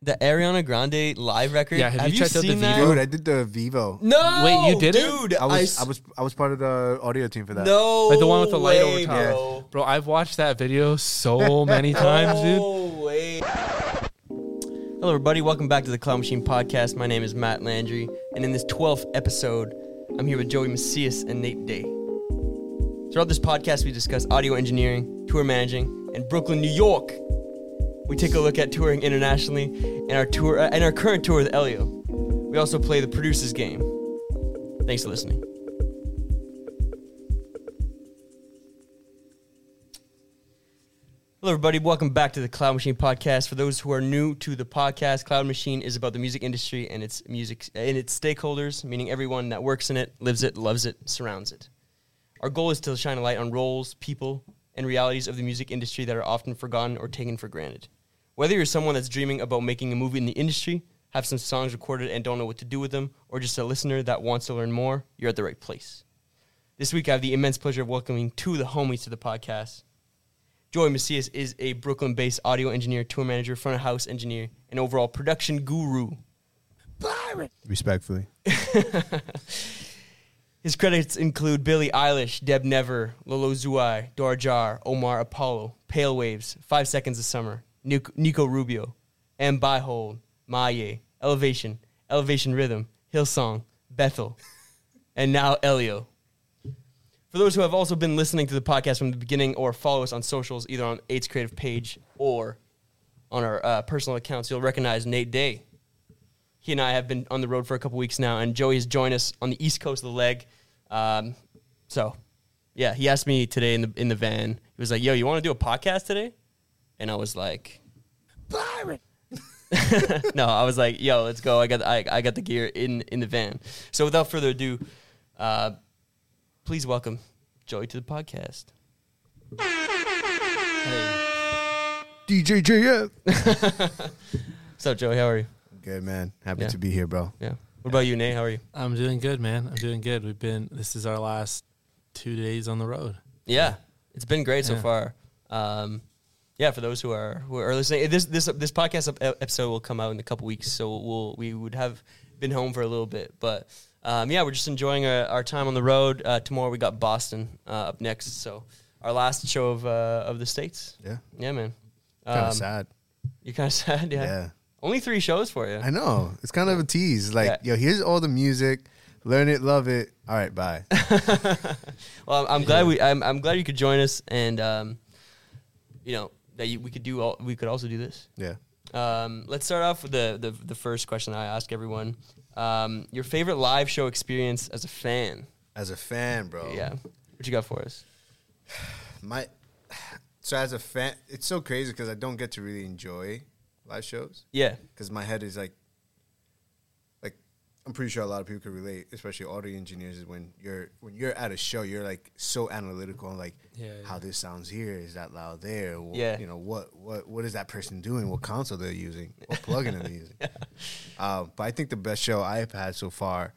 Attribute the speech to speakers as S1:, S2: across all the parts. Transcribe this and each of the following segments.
S1: the Ariana Grande live record.
S2: Yeah, have you
S1: you
S2: checked out the
S1: seen that?
S2: video?
S3: Dude, I did the Vivo.
S1: No,
S2: Wait, you did it?
S1: dude.
S3: I was
S1: s-
S3: I, was I was part of the audio team for that.
S1: no,
S2: Like the one with the light over
S1: way,
S2: top.
S1: bro.
S2: Bro, I've watched that video so many times, dude.
S1: No way. Hello, everybody. Welcome back to the Cloud Machine Podcast. My name is Mat Landry, and in this 12th episode, I'm here with Joey Macias and Nate Day. Throughout this podcast, we discuss audio engineering, tour managing, and Brooklyn, New York. We take a look at touring internationally and our tour uh, and our current tour with Elio. We also play the producer's game. Thanks for listening. Hello, everybody. Welcome back to the Cloud Machine podcast. For those who are new to the podcast, Cloud Machine is about the music industry and its music and its stakeholders, meaning everyone that works in it, lives it, loves it, surrounds it. Our goal is to shine a light on roles, people, and realities of the music industry that are often forgotten or taken for granted. Whether you're someone that's dreaming about making a movie in the industry, have some songs recorded and don't know what to do with them, or just a listener that wants to learn more, you're at the right place. This week, I have the immense pleasure of welcoming two of the homies to the podcast. Joey Macias is a Brooklyn based audio engineer, tour manager, front of house engineer, and overall production guru. Byron!
S3: Respectfully.
S1: His credits include Billie Eilish, Deb Never, Lolo Zouaï, Dora Jar, Omar Apollo, Pale Waves, Five Seconds of Summer, Nico, Rubio, M. Byhold, Maye, Elevation, Elevation Rhythm, Hillsong, Bethel, and now Elio. For those who have also been listening to the podcast from the beginning or follow us on socials, either on Eights Creative page or on our uh, personal accounts, you'll recognize Nate Day. He and I have been on the road for a couple weeks now, and Joey has joined us on the east coast of the leg. Um, so, yeah, he asked me today in the in the van. He was like, "Yo, you want to do a podcast today?" And I was like, Byron. "No." I was like, "Yo, let's go. I got I, I got the gear in in the van." So, without further ado, uh, please welcome Joey to the podcast.
S3: DJ JF.
S1: What's up, Joey? How are you?
S3: Good man. Happy
S1: Yeah.
S3: to be here, bro.
S1: Yeah. What about you, Nate? How are you?
S2: I'm doing good, man. I'm doing good. We've been. This is our last two days on the road.
S1: Yeah, it's been great so far. Um, yeah, for those who are who are listening, this this this podcast episode will come out in a couple weeks, so we'll we would have been home for a little bit, but um, yeah, we're just enjoying our, our time on the road. Uh, tomorrow we got Boston uh, up next, so our last show of uh, of the states.
S3: Yeah.
S1: Yeah, man.
S3: Kind of
S1: Um,
S3: sad.
S1: You're kind of sad, yeah.
S3: Yeah.
S1: Only three shows for you.
S3: I know. It's kind of a tease. Like, yo, here's all the music. Learn it, love it. All right, bye.
S1: well, I'm, I'm glad we I'm, I'm glad you could join us, and um, you know that you, we could do all we could also do this.
S3: yeah.
S1: Um, let's start off with the, the the first question I ask everyone. Um, your favorite live show experience as a fan?
S3: As a fan, bro.
S1: Yeah, what you got for us?
S3: My so as a fan, it's so crazy because I don't get to really enjoy live shows
S1: Yeah,
S3: because my head is like, like I'm pretty sure a lot of people could relate, especially audio engineers. Is when you're when you're at a show, you're like so analytical and like
S2: Yeah,
S3: how this sounds here is that loud there. Wh-
S1: Yeah.
S3: you know what what what is that person doing? What console they're using? What plugin are they using? Um, but I think the best show I've had so far.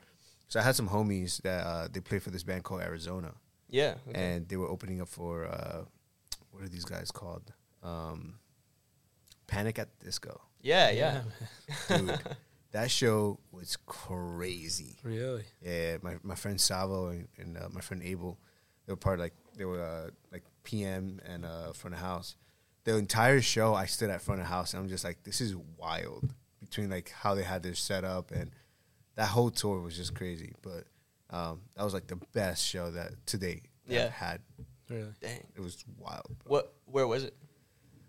S3: So I had some homies that uh, they play for this band called Arizona
S1: yeah, okay.
S3: and they were opening up for uh, what are these guys called? Um, Panic at the Disco,
S1: yeah, yeah,
S3: dude. That show was crazy.
S2: Really?
S3: Yeah, my my friend Savo and, and uh, my friend Abel, they were part of, like they were uh, like PM and uh, front of house. The entire show, I stood at front of house, and I'm just like, this is wild. Between like how they had their setup and that whole tour was just crazy. But um, that was like the best show that to date that
S1: Yeah.
S3: I've had.
S2: Really?
S1: Dang.
S3: It was wild. Bro.
S1: What? Where was it?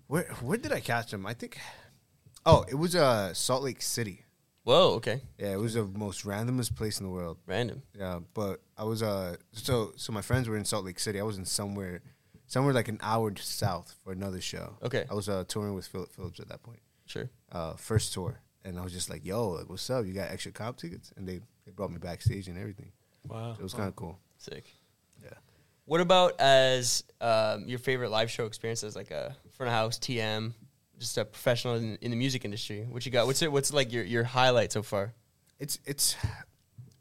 S3: Where where did I catch them? I think. Oh, it was uh, Salt Lake City.
S1: Whoa, okay,
S3: Yeah, it was the most randomest place in the world.
S1: random.
S3: Yeah, but I was uh so so my friends were in Salt Lake City. I was in somewhere somewhere like an hour south for another show.
S1: Okay.
S3: I was uh touring with Phillip Phillips at that point.
S1: Sure.
S3: Uh first tour. And I was just like, "Yo, like what's up? You got extra comp tickets?" And they they brought me backstage and everything.
S2: Wow.
S3: It was kind of cool.
S1: Sick.
S3: Yeah.
S1: What about as um, your favorite live show experience as like a front of house TM, just a professional in, in the music industry? What you got? What's it? What's like your your highlight so far?
S3: It's it's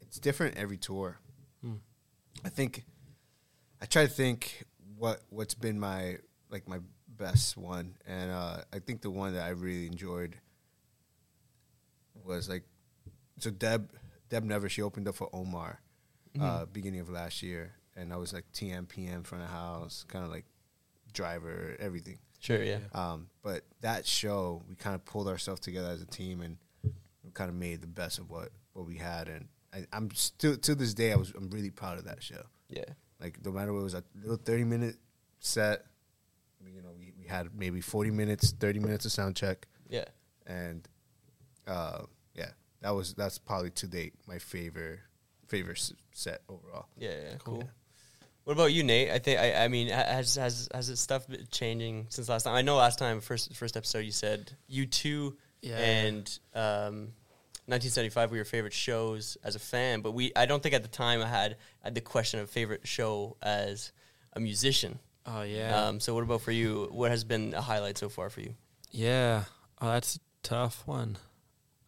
S3: it's different every tour.
S2: Hmm.
S3: I think I try to think what what's been my like my best one, and uh, I think the one that I really enjoyed was like, so Deb Deb Never she opened up for Omar,
S1: Mm-hmm.
S3: uh, beginning of last year, and I was like TM PM front of house, kind of like driver, everything.
S1: Sure, yeah.
S3: Um, but that show, we kind of pulled ourselves together as a team and we kind of made the best of what, what we had. And I, I'm still to this day, I was I'm really proud of that show.
S1: Yeah.
S3: Like no matter what, it was a little 30 minute set. You know, we, we had maybe 40 minutes, 30 minutes of sound check,
S1: Yeah.
S3: and uh, yeah, that was that's probably to date my favorite favorite set overall.
S1: Yeah, yeah, cool.
S2: Cool.
S1: What about you, Nate? I think I, I mean, has has has it stuff been changing since last time? I know last time, first first episode, you said U2
S2: Yeah.
S1: and um, 1975 were your favorite shows as a fan, but we I don't think at the time I had I had the question of favorite show as a musician.
S2: Oh yeah.
S1: Um, so what about for you? What has been a highlight so far for you?
S2: Yeah. Oh, that's a tough one.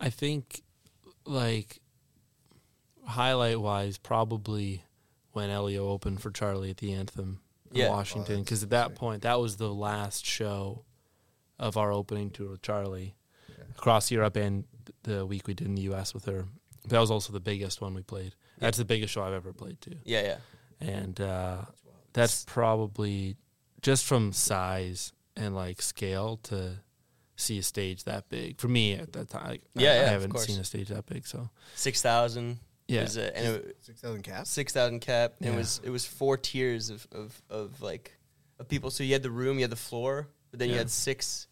S2: I think, like, highlight wise, probably when Elio opened for Charli at the Anthem in
S1: Yeah.
S2: Washington.
S3: Oh,
S2: Because
S3: that's
S2: at that point, that was the last show of our opening tour with Charli across Europe and the week we did in the U.S. with her. That was also the biggest one we played. That's the biggest show I've ever played too.
S1: Yeah, yeah,
S2: And uh, that's probably just from size and like scale to see a stage that big for me at that time. Like, I-
S1: Yeah,
S2: I,
S1: yeah, of
S2: haven't
S1: course.
S2: seen a stage that big, so
S1: six thousand.
S2: Yeah,
S1: was it, and it,
S3: Six thousand cap.
S1: six thousand cap. and It was it was four tiers of, of, of like of people. So you had the room, you had the floor, but then you had six.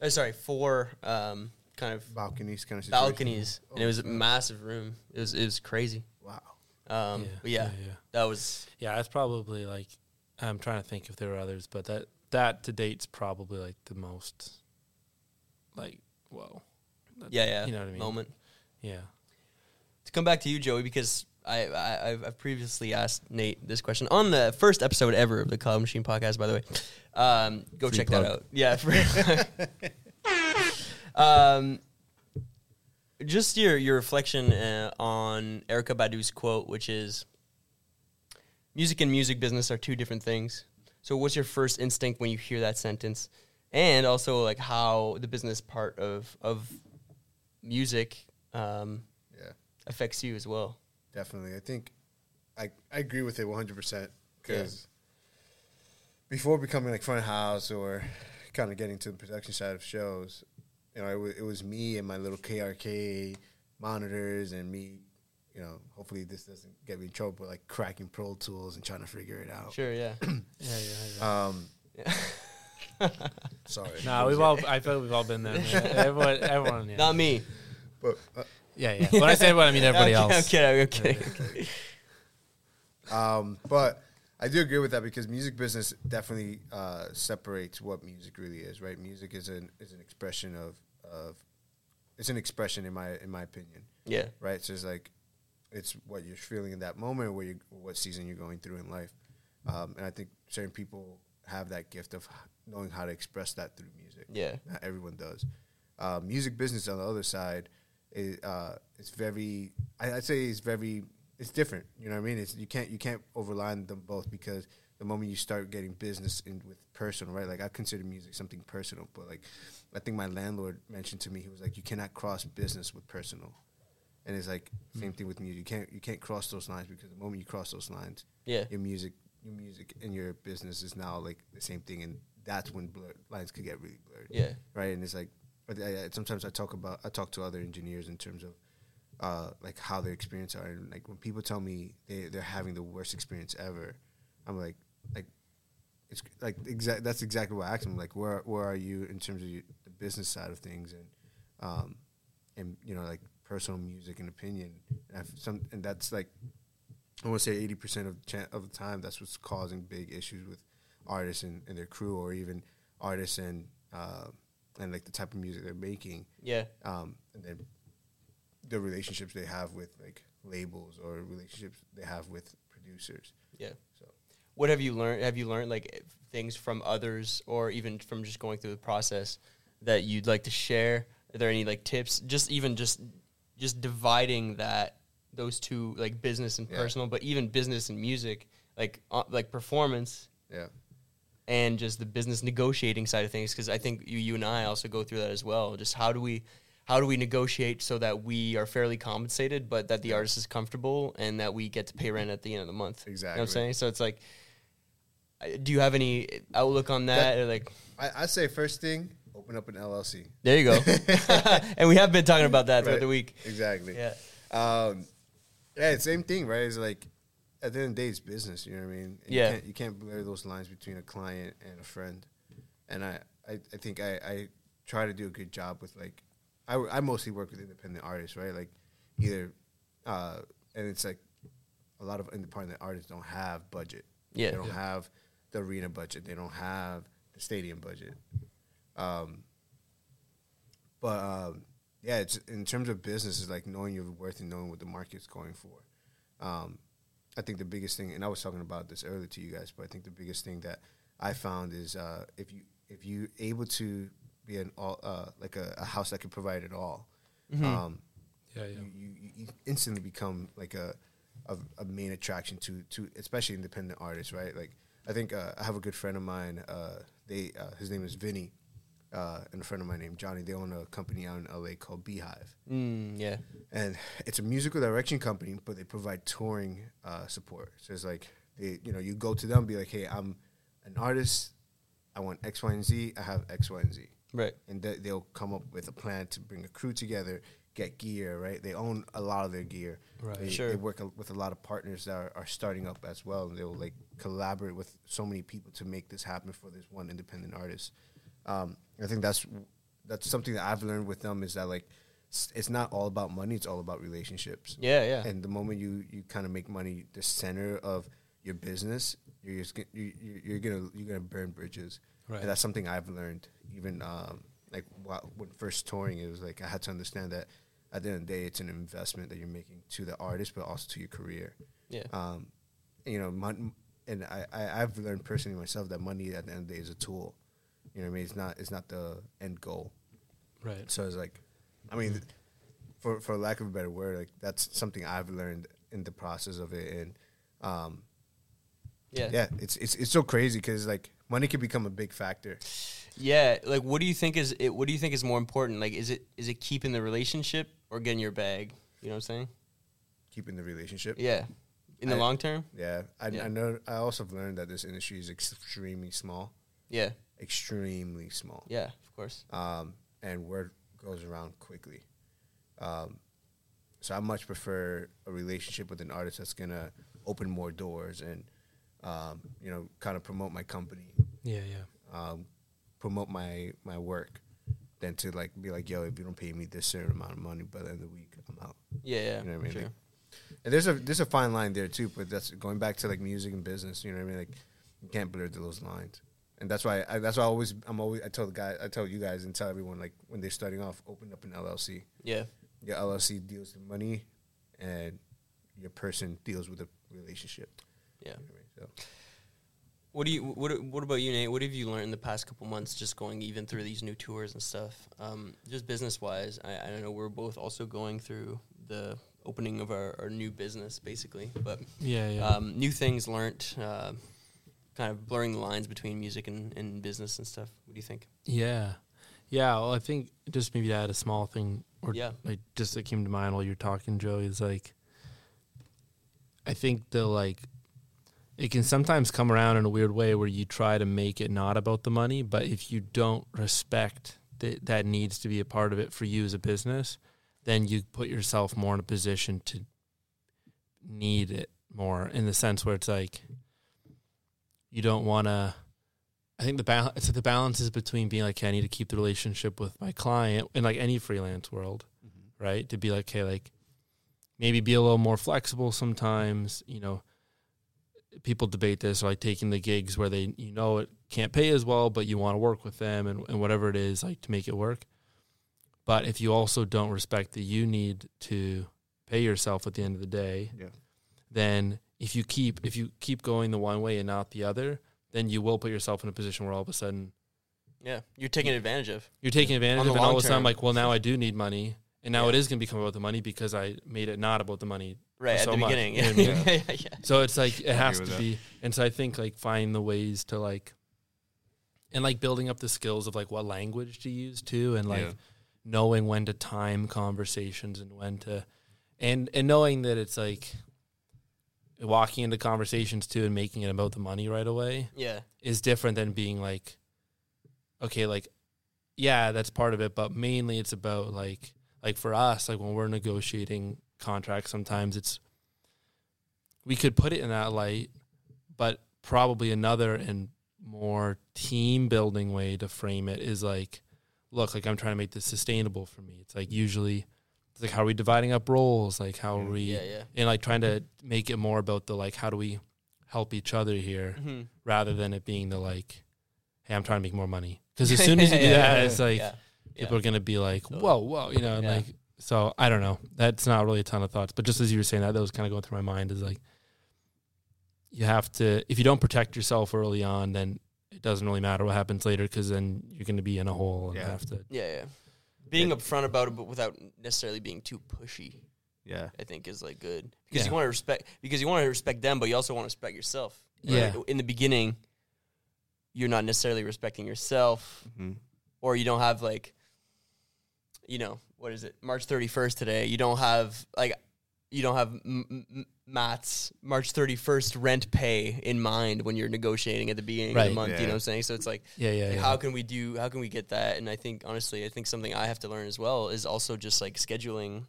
S1: Oh, sorry, four um, kind of
S3: balconies kind of situation.
S1: balconies, and it
S3: Oh,
S1: was a massive room. It was it was crazy.
S3: Wow.
S1: Um,
S2: yeah,
S1: but yeah,
S2: yeah,
S1: that was
S2: yeah. That's probably like I'm trying to think if there were others, but that that to date's probably like the most like whoa. That-
S1: yeah yeah
S2: You know what I mean?
S1: moment.
S2: Yeah.
S1: Come back to you, Joey, because I, I I've, I've previously asked Nate this question on the first episode ever of the Cloud Machine podcast. By the way, um, go
S3: Free
S1: check
S3: plug.
S1: that out. Yeah. For, um, just your your reflection uh, on Erykah Badu's quote, which is, "Music and music business are two different things." So, what's your first instinct when you hear that sentence, and also like how the business part of of music um. Affects you as well?
S3: Definitely. I think I I agree with it 100% because before becoming like front of house or kind of getting to the production side of shows, you know, it, wa- it was me and my little KRK monitors and me, you know, hopefully this doesn't get me in trouble, but like cracking Pro Tools and trying to figure it out.
S1: Sure, yeah.
S2: Yeah, yeah, yeah.
S3: Um,
S1: yeah.
S3: sorry.
S2: no, we've all. I feel like we've all been there. Man. Everyone, everyone. Yeah.
S1: Not me.
S3: But uh,
S2: yeah, yeah. When I say everyone, I mean everybody
S1: I'm
S2: else.
S1: kidding, I'm kidding. I'm kidding.
S3: Um, but I do agree with that because music business definitely uh, separates what music really is, right? Music is an is an expression of of it's an expression in my in my opinion,
S1: yeah,
S3: right? So it's like it's what you're feeling in that moment, where you what season you're going through in life, um, and I think certain people have that gift of knowing how to express that through music.
S1: yeah,
S3: Not everyone does. Uh, music business on the other side, is uh, it's very. I, I'd say it's very. It's different. You know what I mean? It's you can't you can't overline them both because the moment you start getting business in with personal, right? Like I consider music something personal, but like I think my landlord mentioned to me, he was like, you cannot cross business with personal, and it's like same thing with music. You can't you can't cross those lines because the moment you cross those lines,
S1: yeah,
S3: your music, your music and your business is now like the same thing, and that's when blur, lines could get really blurred
S1: yeah,
S3: right? And it's like, I, I, sometimes I talk about, I talk to other engineers in terms of, uh, like how their experience are, and like when people tell me they they're having the worst experience ever, I'm like, like, it's like exact. That's exactly what I asked them. Like, where where are you in terms of your, the business side of things, and um, and you know like personal music and opinion, and some, and that's like, I want to say eighty percent of of the time that's what's causing big issues with artists and, and their crew, or even artists and uh, and like the type of music they're making,
S1: yeah,
S3: um, and then the relationships they have with like labels or relationships they have with producers.
S1: yeah.
S3: So
S1: What have you learned? Have you learned like things from others, or even from just going through the process that you'd like to share? Are there any like tips? Just even just just dividing that those two like business and
S3: Yeah.
S1: personal, but even business and music, like uh, like performance
S3: yeah,
S1: and just the business negotiating side of things because i think you, you and i also go through that as well just how do we how do we negotiate so that we are fairly compensated, but that the artist is comfortable and that we get to pay rent at the end of the month. You know what
S3: Exactly.
S1: I'm saying? So it's like, do you have any outlook on that?
S3: That-
S1: or like,
S3: I, I say first thing, open up an LLC.
S1: there you go. and we have been talking about that throughout
S3: Right.
S1: the week.
S3: Exactly.
S1: Yeah.
S3: Um, yeah, same thing, right? It's like at the end of the day, it's business. You know what I mean? And
S1: Yeah.
S3: You can't, you can't blur those lines between a client and a friend. And I, I, I think I, I try to do a good job with like, I, I mostly work with independent artists, right? Like either, uh, and it's like a lot of independent artists don't have budget.
S1: Yeah.
S3: They don't
S2: Yeah.
S3: have the arena budget. They don't have the stadium budget. Um, but um, yeah, it's in terms of business, it's like knowing your worth and knowing what the market's going for. Um, I think the biggest thing, and I was talking about this earlier to you guys, but I think the biggest thing that I found is uh, if you if you able to be an all uh, like a, a house that can provide it all,
S1: Mm-hmm.
S3: um,
S2: Yeah, yeah.
S3: you, you, you instantly become like a, a a main attraction to to especially independent artists, right? Like I think uh, I have a good friend of mine. Uh, they uh, his name is Vinny, uh, and a friend of mine named Johnny. They own a company out in LA called Beehive,
S1: Mm, yeah.
S3: and it's a musical direction company, but they provide touring uh, support. So it's like they, you know, you go to them, and be like, hey, I'm an artist. I want X, Y, and Z. I have X, Y, and Z
S1: Right.
S3: and th- they'll come up with a plan to bring a crew together, get gear. Right, they own a lot of their gear.
S2: Right.
S3: They,
S1: Sure.
S3: they work a, with a lot of partners that are, are starting up as well, and they'll like collaborate with so many people to make this happen for this one independent artist. Um, I think that's that's something that I've learned with them is that like it's not all about money; it's all about relationships.
S1: Yeah, yeah.
S3: And the moment you you kind of make money the center of your business, you're just, you, you- you're gonna you're gonna burn bridges.
S2: Right.
S3: And that's something I've learned. Even um, like wh- when first touring, it was like I had to understand that at the end of the day, it's an investment that you're making to the artist, but also to your career.
S1: yeah.
S3: Um, you know, mon- and I, I I've learned personally myself that money at the end of the day is a tool. You know what I mean? It's not it's not the end goal.
S2: Right.
S3: So it's like, I mean, for for lack of a better word, like that's something I've learned in the process of it, and um,
S1: yeah.
S3: yeah, it's it's it's so crazy because like money can become a big factor.
S1: Yeah, like what do you think is it? What do you think is more important? Like, is it is it keeping the relationship or getting your bag? You know what I'm saying?
S3: Keeping the relationship.
S1: Yeah, in the
S3: I-
S1: long term.
S3: Yeah, I,
S1: Yeah.
S3: I know. I also have learned that this industry is extremely small,
S1: Yeah,
S3: extremely small.
S1: yeah, of course.
S3: um, and word goes around quickly. Um, so I much prefer a relationship with an artist that's gonna open more doors and um, you know kind of promote my company,
S2: Yeah, yeah.
S3: um, promote my my work, than to like be like, yo, if you don't pay me this certain amount of money by the end of the week, I'm out.
S1: Yeah, yeah,
S3: You know what I mean?
S1: sure.
S3: Like, and there's a there's a fine line there too, but that's going back to like music and business. You know what I mean? Like you can't blur those lines, and that's why I, that's why I always I'm always I tell the guy I tell you guys and tell everyone like when they're starting off, open up an LLC.
S1: yeah,
S3: Your LLC deals with money, and your person deals with the relationship.
S1: yeah.
S3: You know what I mean? So
S1: What do you what What about you, Nate? What have you learned in the past couple months, just going even through these new tours and stuff? Um, just business wise, I, I don't know we're both also going through the opening of our, our new business, basically. But
S2: Yeah, yeah.
S1: um, new things learned, uh, kind of blurring the lines between music and, and business and stuff. What do you think?
S2: Yeah. Yeah. Well, I think just maybe to add a small thing, or
S1: Yeah.
S2: like just that came to mind while you're talking, Joey, is like, I think the like, it can sometimes come around in a weird way where you try to make it not about the money, but if you don't respect that that needs to be a part of it for you as a business, then you put yourself more in a position to need it more in the sense where it's like, you don't want to. I think the balance it's the balance is between being like, okay, I need to keep the relationship with my client in like any freelance world, mm-hmm. right? To be like, okay, like maybe be a little more flexible sometimes. You know, people debate this, like taking the gigs where they you know it can't pay as well, but you want to work with them and, and whatever it is, like to make it work. But if you also don't respect that you need to pay yourself at the end of the day,
S3: yeah,
S2: then if you keep if you keep going the one way and not the other, then you will put yourself in a position where all of a sudden
S1: Yeah, you're taking advantage of.
S2: you're taking advantage of. And all of a sudden,
S1: term.
S2: like, well, now I do need money, and now it
S1: Yeah.
S2: is going to become about the money because I made it not about the money.
S1: Right at
S2: so
S1: the
S2: much,
S1: beginning.
S2: you know
S1: Yeah,
S2: what
S1: yeah, yeah.
S2: So it's like it has to
S3: that.
S2: be, and so I think like find the ways to like, and like building up the skills of like what language to use too, and like
S3: Yeah.
S2: knowing when to time conversations and when to and and knowing that it's like walking into conversations too and making it about the money right away
S1: Yeah.
S2: is different than being like okay like yeah that's part of it but mainly it's about like like for us like when we're negotiating contracts sometimes it's we could put it in that light but probably another and more team building way to frame it is like look like i'm trying to make this sustainable for me it's like usually it's like how are we dividing up roles like how are we
S1: Yeah, yeah.
S2: and like trying to make it more about the like how do we help each other here
S1: hmm
S2: rather than it being the like hey i'm trying to make more money because as soon as you do that it's like
S1: yeah.
S2: people are gonna be like whoa whoa you know and
S1: Yeah.
S2: like so i don't know that's not really a ton of thoughts but just as you were saying that that was kind of going through my mind is like you have to if you don't protect yourself early on then it doesn't really matter what happens later because then you're going to be in a hole and
S3: Yeah.
S2: have to
S1: yeah, yeah. Being upfront about it, but without necessarily being too pushy,
S3: Yeah.
S1: I think is like good because
S2: Yeah.
S1: you want to respect because you want to respect them, but you also want to respect yourself.
S2: Yeah.
S1: In the beginning, you're not necessarily respecting yourself,
S3: hmm
S1: or you don't have like, you know, what is it? March 31st today. You don't have like, you don't have M- M- Mat's March 31st rent pay in mind when you're negotiating at the beginning of the month.
S3: Yeah.
S1: You know what I'm saying? So it's like.
S2: yeah yeah,
S1: Like,
S2: yeah.
S1: how can we do how can we get that and i think honestly i think something i have to learn as well is also just like scheduling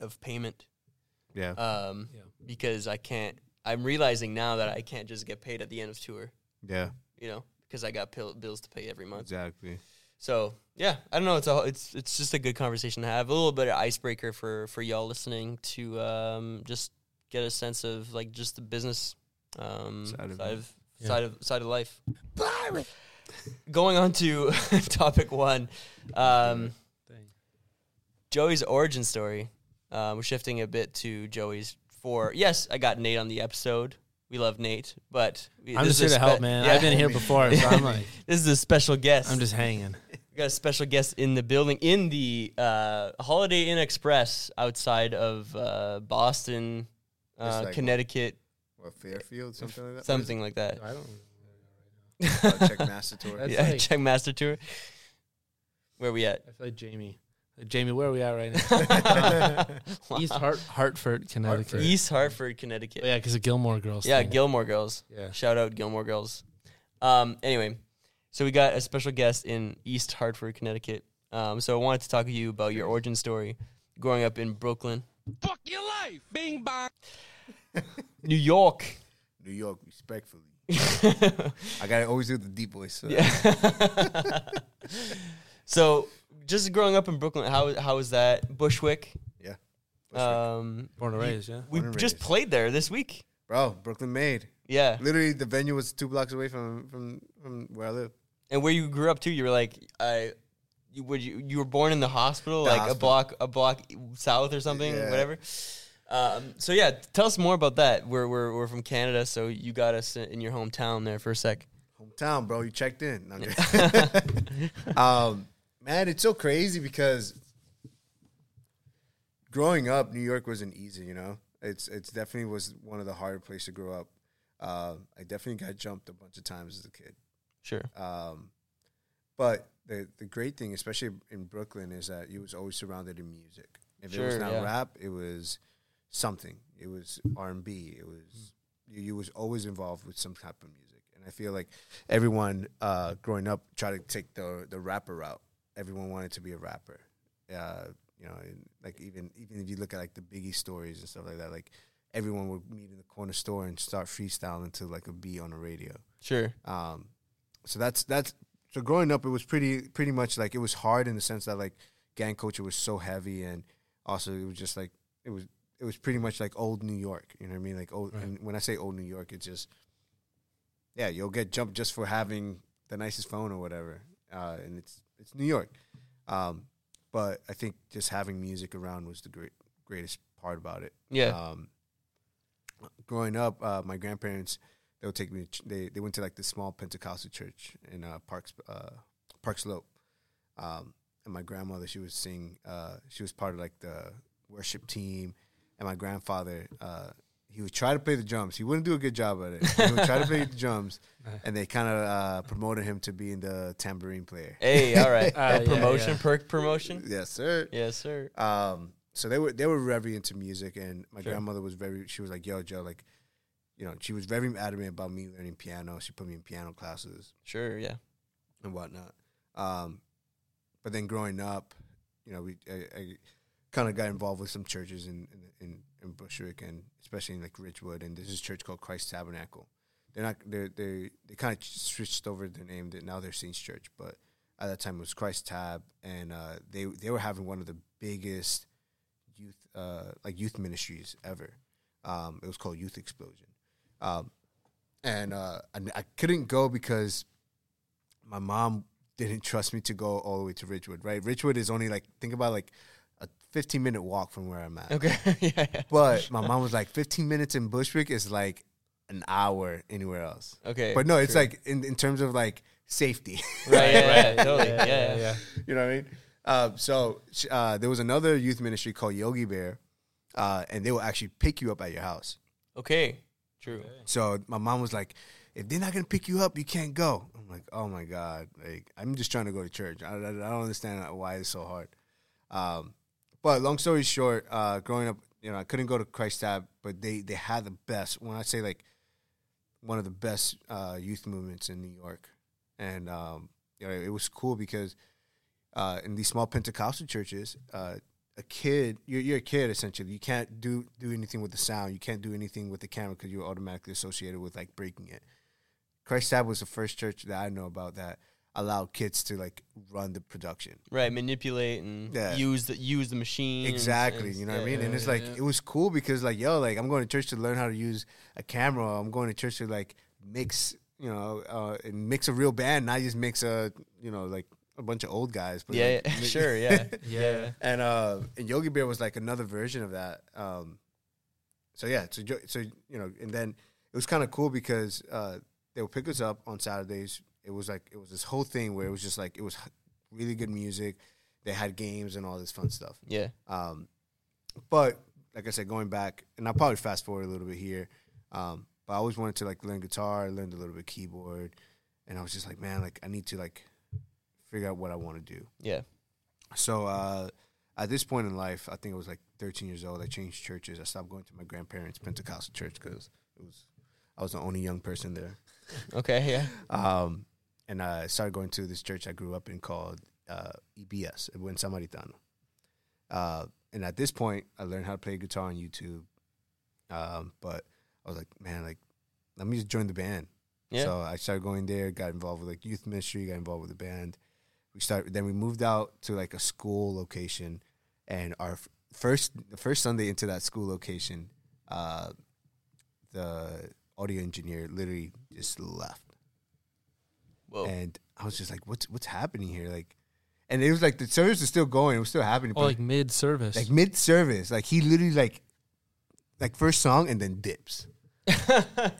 S1: of payment
S3: Yeah.
S1: um
S2: Yeah.
S1: because i can't i'm realizing now that i can't just get paid at the end of tour
S3: yeah.
S1: you know because i got pill- bills to pay every month
S3: Exactly.
S1: So yeah i don't know. It's a it's it's just a good conversation to have. A little bit of icebreaker for for y'all listening to um just get a sense of like just the business um
S3: Side
S1: side
S3: of
S1: of.
S2: Yeah.
S1: side of side of life. Going on to topic one um joey's origin story. Uh, we're shifting a bit to joey's for yes i got nate on the episode. We love nate but
S2: i'm just
S1: is
S2: here
S1: a
S2: to help man.
S1: Yeah.
S2: i've been here before so i'm like
S1: this is a special guest.
S2: I'm just hanging
S1: we got a special guest in the building in the uh, Holiday Inn Express outside of uh, Boston, uh,
S3: like-
S1: Connecticut,
S3: What Fairfield, something like that.
S1: something like that.
S2: i don't
S3: Uh, check Master Tour.
S2: That's
S1: yeah,
S2: like-
S1: check Master Tour. Where we at?
S2: I feel like Jamie. Jamie, where are we at right now? East Hart- Hartford, Connecticut.
S3: Hartford.
S1: East Hartford, Connecticut.
S2: Oh, yeah, because of Gilmore Girls.
S1: yeah,
S2: thing.
S1: Gilmore Girls.
S2: Yeah.
S1: Shout out Gilmore Girls. Um, anyway, so we got a special guest in East Hartford, Connecticut. Um, so I wanted to talk to you about your origin story, growing up in Brooklyn,
S4: Fuck your life. Bing bong.
S1: New York.
S3: New York, respectfully. I gotta always do the deep voice. So
S1: Yeah. so just growing up in Brooklyn, how how was that? Bushwick.
S3: yeah.
S1: Um,
S2: Born and raised, yeah.
S1: we just
S3: raised.
S1: played there this week.
S3: Bro, Brooklyn made.
S1: Yeah,
S3: Literally, the venue was two blocks away from from from where I live.
S1: And where you grew up too, you were like, I, you would you you were born in the hospital,
S3: The
S1: like a block a block south or something,
S3: Yeah.
S1: whatever. Um, so yeah, tell us more about that. We're we're we're from Canada, so you got us in your hometown there for a sec.
S3: Hometown, bro. You checked in. Um, man, it's so crazy because growing up, New York wasn't easy. You know, it's it's definitely was one of the harder places to grow up. Uh, I definitely got jumped a bunch of times as a kid.
S1: Sure.
S3: Um, but the the great thing, especially in Brooklyn, is that you was always surrounded in music. If it was not
S1: yeah.
S3: rap, it was something. It was R and B. It was you, you was always involved with some type of music. And I feel like everyone uh, growing up tried to take the the rapper route. Everyone wanted to be a rapper. Uh, you know, like even even if you look at like the Biggie stories and stuff like that, like everyone would meet in the corner store and start freestyling to like a beat on the radio.
S1: Sure.
S3: Um, so that's that's so growing up, it was pretty pretty much like it was hard in the sense that like gang culture was so heavy, and also it was just like it was it was pretty much like old New York. You know what I mean? Like old.
S2: Right.
S3: And when I say old New York, it's just yeah, you'll get jumped just for having the nicest phone or whatever, uh, and it's it's New York. Um, but I think just having music around was the great greatest part about it
S1: Yeah.
S3: um, growing up, uh, my grandparents they would take me. To, ch- they they went to like this small Pentecostal church in uh, Parks uh, Park Slope, um, and my grandmother she was sing. Uh, she was part of like the worship team, and my grandfather uh, he would try to play the drums. He wouldn't do a good job at it. He would try to play the drums, and they kind of uh, promoted him to being the tambourine player.
S1: Hey, all right.
S2: Uh, yeah,
S1: promotion,
S2: yeah.
S1: perk promotion.
S3: Yes, sir.
S1: Yes, sir.
S3: Um, so they were they were very into music, and my
S1: Sure.
S3: grandmother was very. She was like, "Yo, Joe, like, you know, she was very adamant about me learning piano. She put me in piano classes
S1: Sure, yeah.
S3: and whatnot. Um, but then growing up, you know, we I, I kind of got involved with some churches in in, in in Bushwick and especially in like Ridgewood, and there's this church called Christ Tabernacle. They're not they they they kind of switched over their name. That now they're Saints Church, but at that time it was Christ Tab, and uh, they they were having one of the biggest youth uh, like youth ministries ever. Um, it was called Youth Explosion, um, and uh, I, I couldn't go because my mom didn't trust me to go all the way to Ridgewood. Right, Ridgewood is only like think about like a 15 minute walk from where I'm at.
S1: Okay. yeah, yeah.
S3: But my mom was like 15 minutes in Bushwick is like an hour anywhere else.
S1: Okay.
S3: But no, it's
S1: true.
S3: like in, in terms of like safety.
S1: right, yeah, yeah, totally. Yeah,
S2: yeah,
S1: yeah.
S2: yeah.
S3: you know what I mean? Uh, so uh, there was another youth ministry called Yogi Bear, uh, and they will actually pick you up at your house.
S1: Okay. True.
S3: So my mom was like, "If they're not gonna pick you up, you can't go." I'm like, "Oh my god!" Like I'm just trying to go to church. I, I, I don't understand why it's so hard. Um, but long story short, uh, growing up, you know, I couldn't go to Christ Tab, but they they had the best. When I say like one of the best uh, youth movements in New York, and um, you know, it was cool because uh, in these small Pentecostal churches, uh, a kid, you're, you're a kid essentially. You can't do do anything with the sound. You can't do anything with the camera because you're automatically associated with like breaking it. Christ Tab was the first church that I know about that allowed kids to like run the production.
S1: Right, manipulate and
S3: Yeah.
S1: use the use the machine.
S3: Exactly,
S1: and-
S3: you know what I
S1: yeah,
S3: mean? And it's
S1: yeah,
S3: like
S1: yeah.
S3: it was cool because like yo, like I'm going to church to learn how to use a camera. I'm going to church to like mix, you know, uh, and mix a real band, not just mix a, you know, like a bunch of old guys. But
S1: yeah,
S3: like,
S1: yeah, sure, yeah,
S2: Yeah.
S3: and uh, and Yogi Bear was like another version of that. Um, so yeah, so so you know, and then it was kind of cool because uh, they would pick us up on Saturdays. It was like it was this whole thing where it was just like it was really good music. They had games and all this fun stuff.
S1: yeah.
S3: Um, but like I said, going back, and I'll probably fast forward a little bit here. Um, but I always wanted to like learn guitar. I learned a little bit keyboard, and I was just like, man, like I need to like figure out what I want to do.
S1: Yeah.
S3: So uh, at this point in life, I think I was like 13 years old. I changed churches. I stopped going to my grandparents' Pentecostal church because it was I was the only young person there.
S1: Okay, yeah.
S3: Um, and I started going to this church I grew up in called uh, EBS, Buen Samaritano. Uh, and at this point, I learned how to play guitar on YouTube. Um, but I was like, man, like, let me just join the band.
S1: Yeah.
S3: So I started going there, got involved with like youth ministry, got involved with the band. We started, then we moved out to like a school location, and our f- first, the first Sunday into that school location, uh, the audio engineer literally just left
S1: Whoa.
S3: and I was just like, "What's what's happening here?" Like, and it was like the service was still going, it was still happening,
S2: Oh,
S3: but
S2: like mid service.
S3: like mid service, like he literally like, like first song and then dips,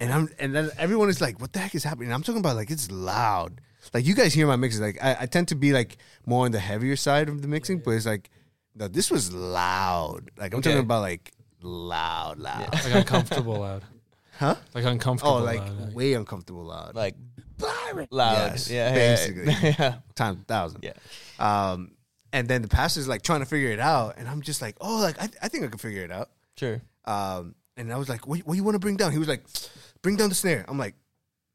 S3: and I'm and then everyone is like, "What the heck is happening?" I'm talking about like it's loud, like you guys hear my mixes, like I, I tend to be like more on the heavier side of the mixing, but it's like, no, this was loud, like I'm
S1: Okay.
S3: talking about like loud, loud,
S2: like uncomfortable loud.
S3: huh?
S2: Like uncomfortable
S3: Oh, like
S2: loud.
S3: way uncomfortable loud,
S1: like loud.
S3: Yes,
S1: yeah,
S3: basically.
S1: Yeah. yeah.
S3: times a thousand.
S1: Yeah.
S3: Um, and then the pastor's like trying to figure it out, and I'm just like, oh, like I, I think I can figure it out.
S1: Sure.
S3: Um, and I was like, what, what you want to bring down? He was like, bring down the snare. I'm like,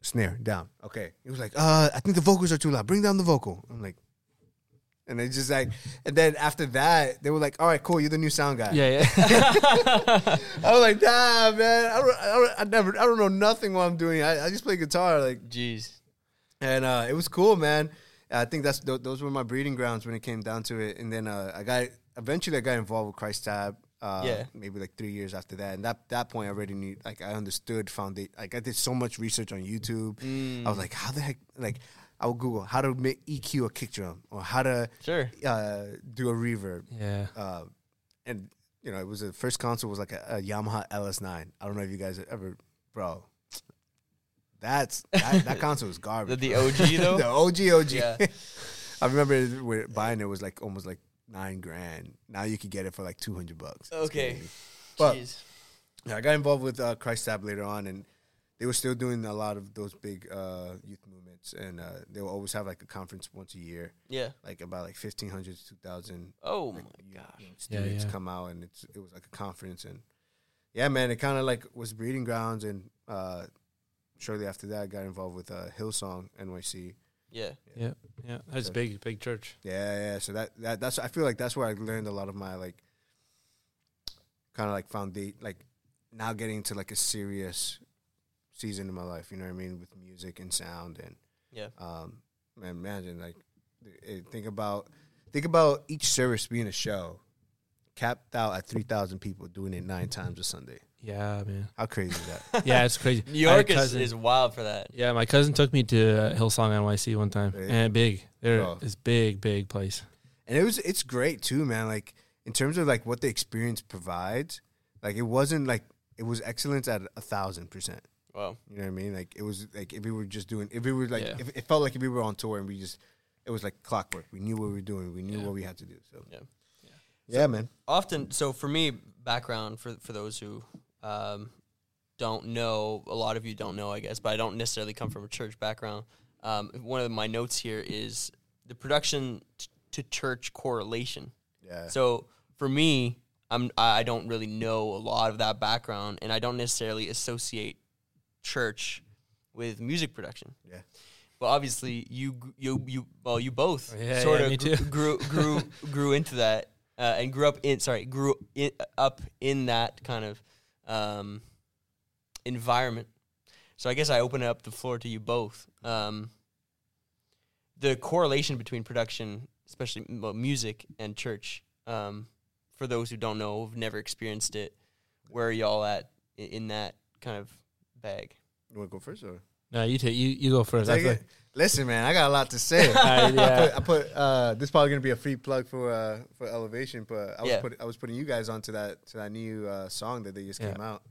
S3: snare down. Okay. He was like, uh, I think the vocals are too loud. Bring down the vocal. I'm like, and it's just like, and then after that, they were like, all right, cool, you're the new sound guy.
S2: yeah, yeah.
S3: I was like, nah, man, I don't, I don't, I never, I don't know nothing while I'm doing. I, I just play guitar, like,
S1: Jeez.
S3: and uh, it was cool, man. I think that's th- those were my breeding grounds when it came down to it. And then uh, I got eventually I got involved with Christ Tab. Uh,
S1: Yeah.
S3: maybe like three years after that, and that that point I already knew. Like I understood, found it. Like I did so much research on YouTube. I was like, how the heck? Like I would Google how to make EQ a kick drum or how to
S1: Sure.
S3: uh, do a reverb.
S2: yeah.
S3: Uh, and you know, it was the first console was like a, a Yamaha LS9. I don't know if you guys ever, bro. That's that, that console was garbage.
S1: the
S3: bro.
S1: OG though.
S3: the OG OG.
S1: Yeah.
S3: I remember buying it was like almost like nine grand. Now you could get it for like two hundred bucks. It's
S1: Okay.
S3: crazy. But
S1: Jeez.
S3: Yeah, I got involved with uh, Christ Tab later on, and they were still doing a lot of those big uh, youth movements, and uh, they will always have like a conference once a year,
S1: Yeah.
S3: like about like fifteen hundred to two thousand
S1: Oh my gosh.
S3: you know, students
S2: yeah.
S3: come out, and it's it was like a conference, and yeah, man, it kind of like was breeding grounds, and uh, shortly after that, I got involved with uh, Hillsong NYC.
S1: Yeah.
S2: Yeah, yeah. That's
S3: So-
S2: big, big church.
S3: Yeah, yeah. So that, that that's I feel like that's where I learned a lot of my like kind of like foundation like now getting into like a serious season in my life, you know what I mean, with music and sound and
S1: Yeah.
S3: um man, imagine like eh, think about think about each service being a show capped out at 3,000 people doing it 9 times a Sunday.
S2: Yeah, man.
S3: How crazy is that?
S2: Yeah, it's crazy.
S1: New
S2: My
S1: York is,
S2: cousin-
S1: is wild for that.
S2: Yeah, my cousin took me to uh, Hillsong NYC one time,
S3: Really?
S2: and big. There,
S3: Oh.
S2: it's big, big place.
S3: and it was it's great too, man. Like in terms of like what the experience provides, like it wasn't like it was excellence at a thousand percent.
S1: Wow.
S3: You know what I mean? Like it was like if we were just doing, if we were like,
S2: Yeah.
S3: if it felt like if we were on tour and we just, it was like clockwork. We knew what we were doing. We knew
S2: Yeah.
S3: what we had to do. So
S1: Yeah.
S3: yeah, man.
S1: often so for me background for for those who um, don't know a lot of you don't know i guess but i don't necessarily come from a church background um, one of my notes here is the production t- to church correlation
S3: Yeah.
S1: so for me i'm i I don't really know a lot of that background and i don't necessarily associate church with music production
S3: Yeah.
S1: but obviously you you you well you both
S2: Yeah,
S1: sort
S2: yeah,
S1: of
S2: me
S1: grew, grew grew grew into that uh, and grew up in sorry grew in, up in that kind of um, environment. So I guess I open up the floor to you both. Um, the correlation between production, especially music and church. Um, for those who don't know, have never experienced it, where are y'all at i- in that kind of bag?
S3: You want to go first or?
S2: No, you take you, you go first.
S3: Take
S2: feel
S3: it. Listen, man, I got a lot to say.
S2: I-
S3: I put, I put uh, this is probably gonna be a free plug for uh, for Elevation, but I was
S1: Yeah.
S3: put, I was putting you guys onto that to that new uh, song that they just
S2: Yeah.
S3: came out,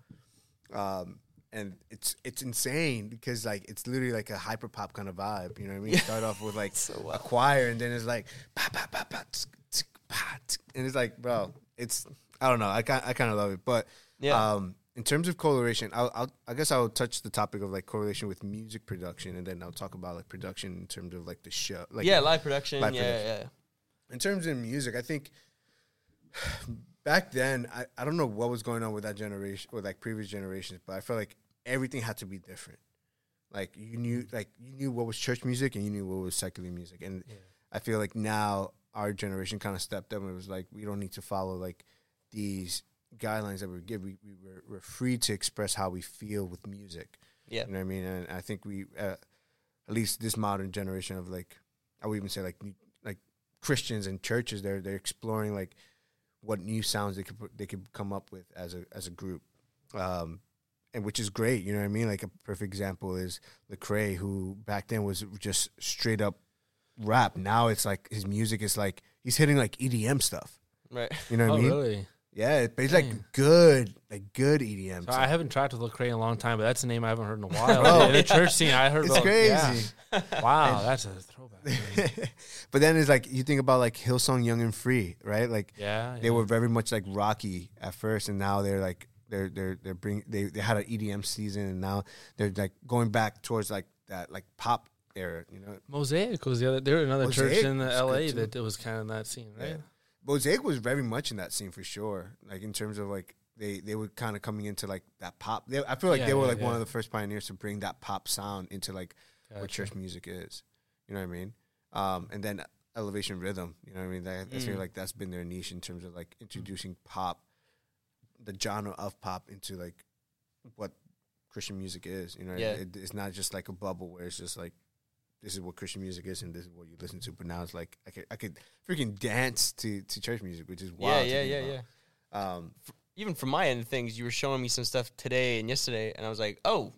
S3: um, and it's it's insane because like it's literally like a hyper pop kind of vibe. You know what I mean? Start off with like
S1: So
S3: a choir, and then it's like ba, ba, ba, ba, tsk, tsk, ba, tsk. and it's like, bro, it's I don't know. I kind I kind of love it, but
S1: Yeah.
S3: um, in terms of correlation, I'll, I'll, I guess I'll touch the topic of like correlation with music production, and then I'll talk about like production in terms of like the show. Like,
S1: yeah, live production.
S3: live
S1: yeah,
S3: production. in terms of music, I think back then I, I don't know what was going on with that generation or like previous generations, but I felt like everything had to be different. Like you knew, mm. like you knew what was church music and you knew what was secular music, and I feel like now our generation kind of stepped up and it was like we don't need to follow like these guidelines that we give. We, we were, we're free to express how we feel with music.
S1: Yeah.
S3: You know what I mean? And I think we, uh, at least this modern generation of like, I would even say like new- like Christians and churches, they're they're exploring like what new sounds they could put, they could come up with as a as a group, um, and which is great. You know what I mean? Like a perfect example is Lecrae, who back then was just straight up rap. Now it's like his music is like he's hitting like EDM stuff.
S1: Right.
S3: You know what
S2: oh,
S3: I mean?
S2: really?
S3: Yeah, but it's
S2: Dang.
S3: like good, like good EDM.
S2: So. I haven't tracked with Lecrae in a long time, but that's a name I haven't heard in a while.
S3: Bro.
S2: in the church scene, I heard
S3: It's
S2: about.
S3: crazy.
S2: yeah. Wow, that's a throwback.
S3: but then it's like you think about like Hillsong Young and Free, right? Like
S2: Yeah,
S3: they were very much like rocky at first, and now they're like they're they're they're bring they they had an EDM season, and now they're like going back towards like that like pop era, you know.
S2: Mosaic was the other. There was another church in the L.A. that it was kind of in that scene, right?
S3: Yeah. Mosaic was very much in that scene for sure. Like in terms of like they they were kind of coming into like that pop. They, I feel like
S2: Yeah,
S3: they were
S2: yeah,
S3: like one of the first pioneers to bring that pop sound into like what church music is. You know what I mean? Um, and then elevation rhythm. You know what I mean? That, I feel
S1: Mm.
S3: like that's been their niche in terms of like introducing pop, the genre of pop into like what Christian music is. You know,
S1: Yeah.
S3: it, it's not just like a bubble where it's just like this is what Christian music is and this is what you listen to. But now it's like I could I could freaking dance to to church music, which is wild.
S1: yeah, yeah,
S3: about.
S1: yeah.
S3: Um,
S1: Even from my end of things, you were showing me some stuff today and yesterday, and I was like, "Oh,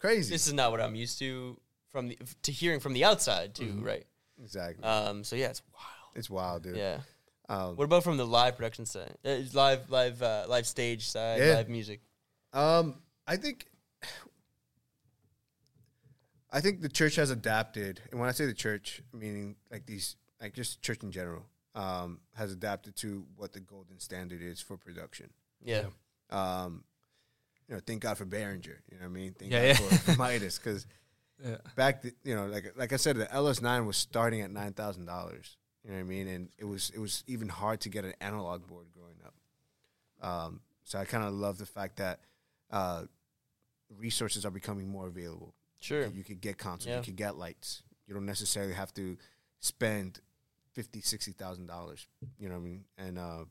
S3: crazy.
S1: this is not what I'm used to from the to hearing from the outside too,
S3: Mhm.
S1: right?"
S3: exactly.
S1: Um, so yeah, it's wild.
S3: it's wild, dude.
S1: Yeah.
S3: Um,
S1: What about from the live production side, uh, live, live, uh, live stage side,
S3: Yeah.
S1: live music?
S3: Um, I think, I think the church has adapted, and when I say the church, meaning like these, like just church in general, um, has adapted to what the golden standard is for production.
S1: Yeah,
S3: Um, you know, thank God for Behringer. You know what I mean? Thank
S2: Yeah,
S3: God
S2: yeah.
S3: for Midas because
S2: Yeah.
S3: back, you know, like like I said, the LS9 was starting at nine thousand dollars. You know what I mean? And it was it was even hard to get an analog board growing up. Um, so I kind of love the fact that uh, resources are becoming more available.
S1: Sure.
S3: You could get consoles,
S1: Yeah.
S3: you could get lights. You don't necessarily have to spend fifty, sixty thousand dollars. You know what I mean? And uh,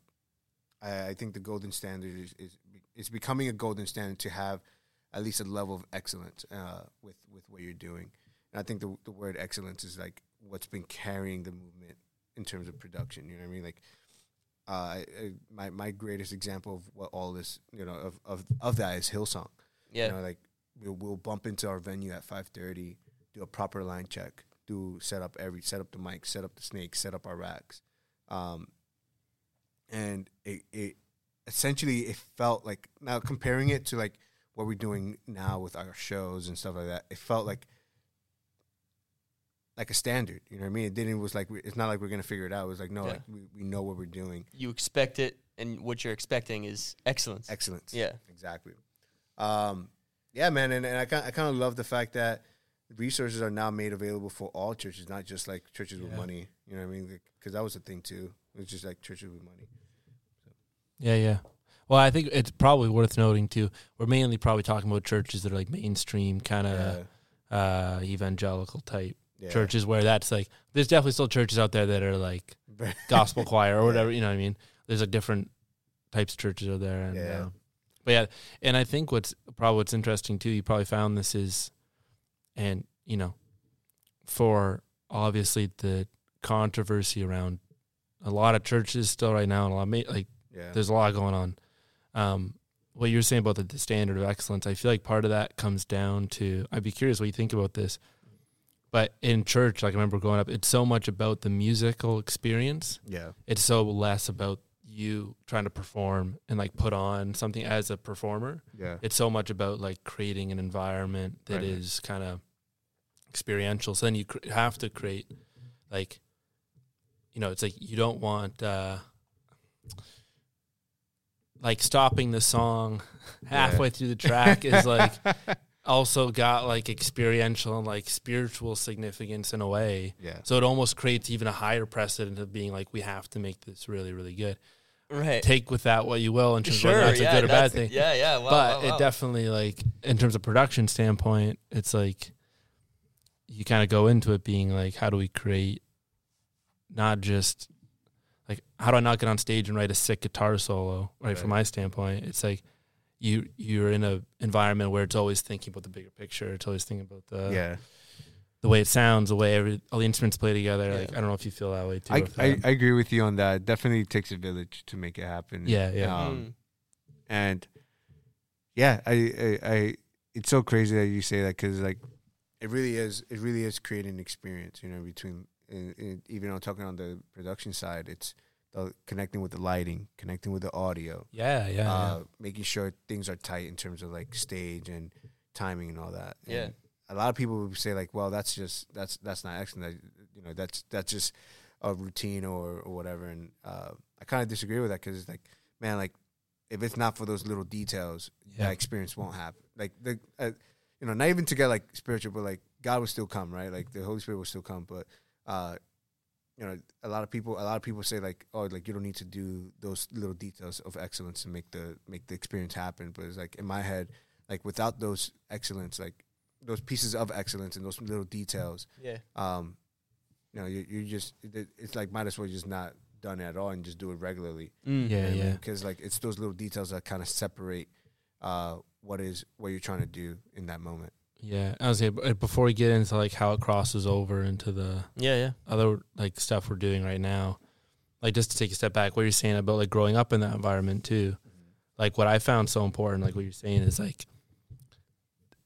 S3: I, I think the golden standard is, is it's becoming a golden standard to have at least a level of excellence uh, with with what you're doing. And I think the the word excellence is like what's been carrying the movement in terms of production. You know what I mean? Like uh, I, I, my my greatest example of what all this you know of of of that is Hillsong.
S1: Yeah.
S3: You know, like we'll, we'll bump into our venue at five thirty, do a proper line check, do set up every set up the mic, set up the snakes, set up our racks, um, and it it essentially it felt like now comparing it to like what we're doing now with our shows and stuff like that, it felt like like a standard. You know what I mean? It didn't. It was like we, it's not like we're gonna figure it out. It was like no,
S1: Yeah.
S3: like we, we know what we're doing.
S1: you expect it, and what you're expecting is excellence.
S3: Excellence.
S1: Yeah.
S3: exactly. Um, yeah, man, and, and I kind I kind of love the fact that resources are now made available for all churches, not just like churches with money. You know what I mean? Because that was the thing too. It was just like churches with money.
S2: Yeah, yeah. Well, I think it's probably worth noting too. We're mainly probably talking about churches that are like mainstream kind of
S3: Yeah,
S2: uh, evangelical type
S3: yeah.
S2: churches, where that's like there's definitely still churches out there that are like gospel choir or whatever. You know what I mean? There's like different types of churches out there, and
S3: Yeah.
S2: uh, but yeah, and I think what's probably what's interesting too. You probably found this is, and you know, for obviously the controversy around a lot of churches still right now, and a lot of like
S3: yeah.
S2: there's a lot going on. Um, what you're saying about the, the standard of excellence, I feel like part of that comes down to. I'd be curious what you think about this. But in church, like I remember growing up, it's so much about the musical experience.
S3: yeah,
S2: It's so less about you trying to perform and like put on something as a performer.
S3: yeah,
S2: It's so much about like creating an environment that
S3: Right.
S2: is kind of experiential. So then you cr- have to create like, you know, it's like you don't want uh, like stopping the song halfway through the track is like also got like experiential and like spiritual significance in a way.
S3: yeah.
S2: So it almost creates even a higher precedent of being like, we have to make this really, really good.
S1: Right.
S2: Take with that what you will in terms
S1: sure.
S2: of whether that's
S1: yeah.
S2: a good or bad
S1: that's-
S2: thing
S1: Yeah. Yeah. Wow,
S2: but
S1: wow, wow.
S2: it definitely like in terms of production standpoint it's like you kind of go into it being like how do we create not just like how do i not get on stage and write a sick guitar solo right, from my standpoint it's like you you're in a environment where it's always thinking about the bigger picture it's always thinking about the
S3: yeah.
S2: The way it sounds the way every all the instruments play together
S1: Yeah.
S2: like i don't know if you feel that way too
S3: I, I. I agree with you on that. It definitely takes a village to make it happen.
S2: Yeah, yeah.
S3: Um,
S1: Mm.
S3: and yeah, I, I, I, it's so crazy that you say that because like, it really is, it really is creating an experience. You know, between and, and even on talking on the production side, it's the connecting with the lighting, connecting with the audio,
S2: yeah yeah,
S3: uh, making sure things are tight in terms of like stage and timing and all that.
S1: Yeah.
S3: And a lot of people would say like, well, that's just that's that's not excellent. That, you know, that's that's just a routine or or whatever. And uh, I kind of disagree with that because it's like, man, like if it's not for those little details,
S2: Yeah.
S3: that experience won't happen. Like the, uh, you know, not even to get like spiritual, but like God will still come, right? Like the Holy Spirit will still come, but. uh you know, a lot of people, a lot of people say like, oh, like you don't need to do those little details of excellence to make the make the experience happen. But it's like in my head, like without those excellence, like those pieces of excellence and those little details,
S1: Yeah.
S3: um, you know, you you just it- it's like might as well just not done it at all and just do it regularly.
S1: Mm.
S2: yeah yeah
S3: Because like it's those little details that kind of separate uh what is what you're trying to do in that moment.
S2: yeah i was say before we get into like how it crosses over into the
S1: Yeah. Yeah.
S2: other like stuff we're doing right now like just to take a step back what you're saying about like growing up in that environment too like what i found so important like what you're saying is like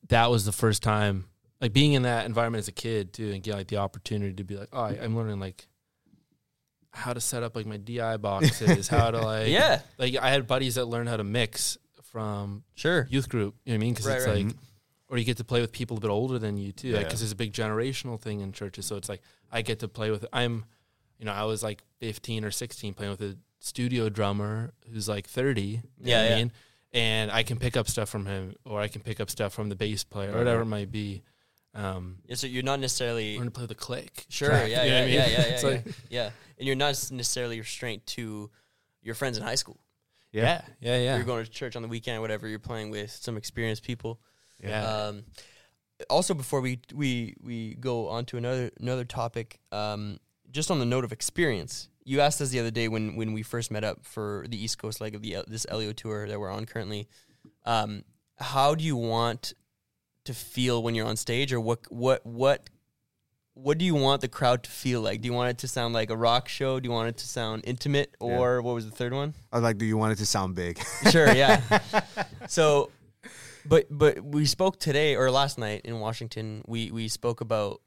S2: that was the first time like being in that environment as a kid too and get like the opportunity to be like oh I, i'm learning like how to set up like my di boxes how to like
S1: yeah.
S2: like i had buddies that learned how to mix from
S1: Sure.
S2: youth group you know what i mean because
S1: Right,
S2: it's
S1: right.
S2: like or you get to play with people a bit older than you too,
S3: Yeah.
S2: because there's a big generational thing in churches. So it's like I get to play with. I'm, you know, I was like 15 or 16 playing with a studio drummer who's like 30. you know
S1: Yeah,
S2: I mean, and I can pick up stuff from him, or I can pick up stuff from the bass player, or whatever it might be. Um,
S1: Yeah, so you're not necessarily
S2: going to play the click.
S1: sure.
S2: track,
S1: Yeah,
S2: you know
S1: yeah,
S2: I mean?
S1: yeah, yeah, yeah, yeah,
S2: like-
S1: yeah. And you're not necessarily restrained to your friends in high school.
S2: yeah, yeah, yeah.
S1: You're going to church on the weekend, whatever. You're playing with some experienced people.
S2: yeah.
S1: Um, also, before we we we go on to another another topic, um, just on the note of experience, you asked us the other day when when we first met up for the East Coast leg of the this Elio tour that we're on currently. Um, how do you want to feel when you're on stage, or what what what what do you want the crowd to feel like? Do you want it to sound like a rock show? Do you want it to sound intimate, or what was the third one?
S3: I was like, do you want it to sound big?
S1: Sure, yeah. so, but but we spoke today or last night in Washington. We we spoke about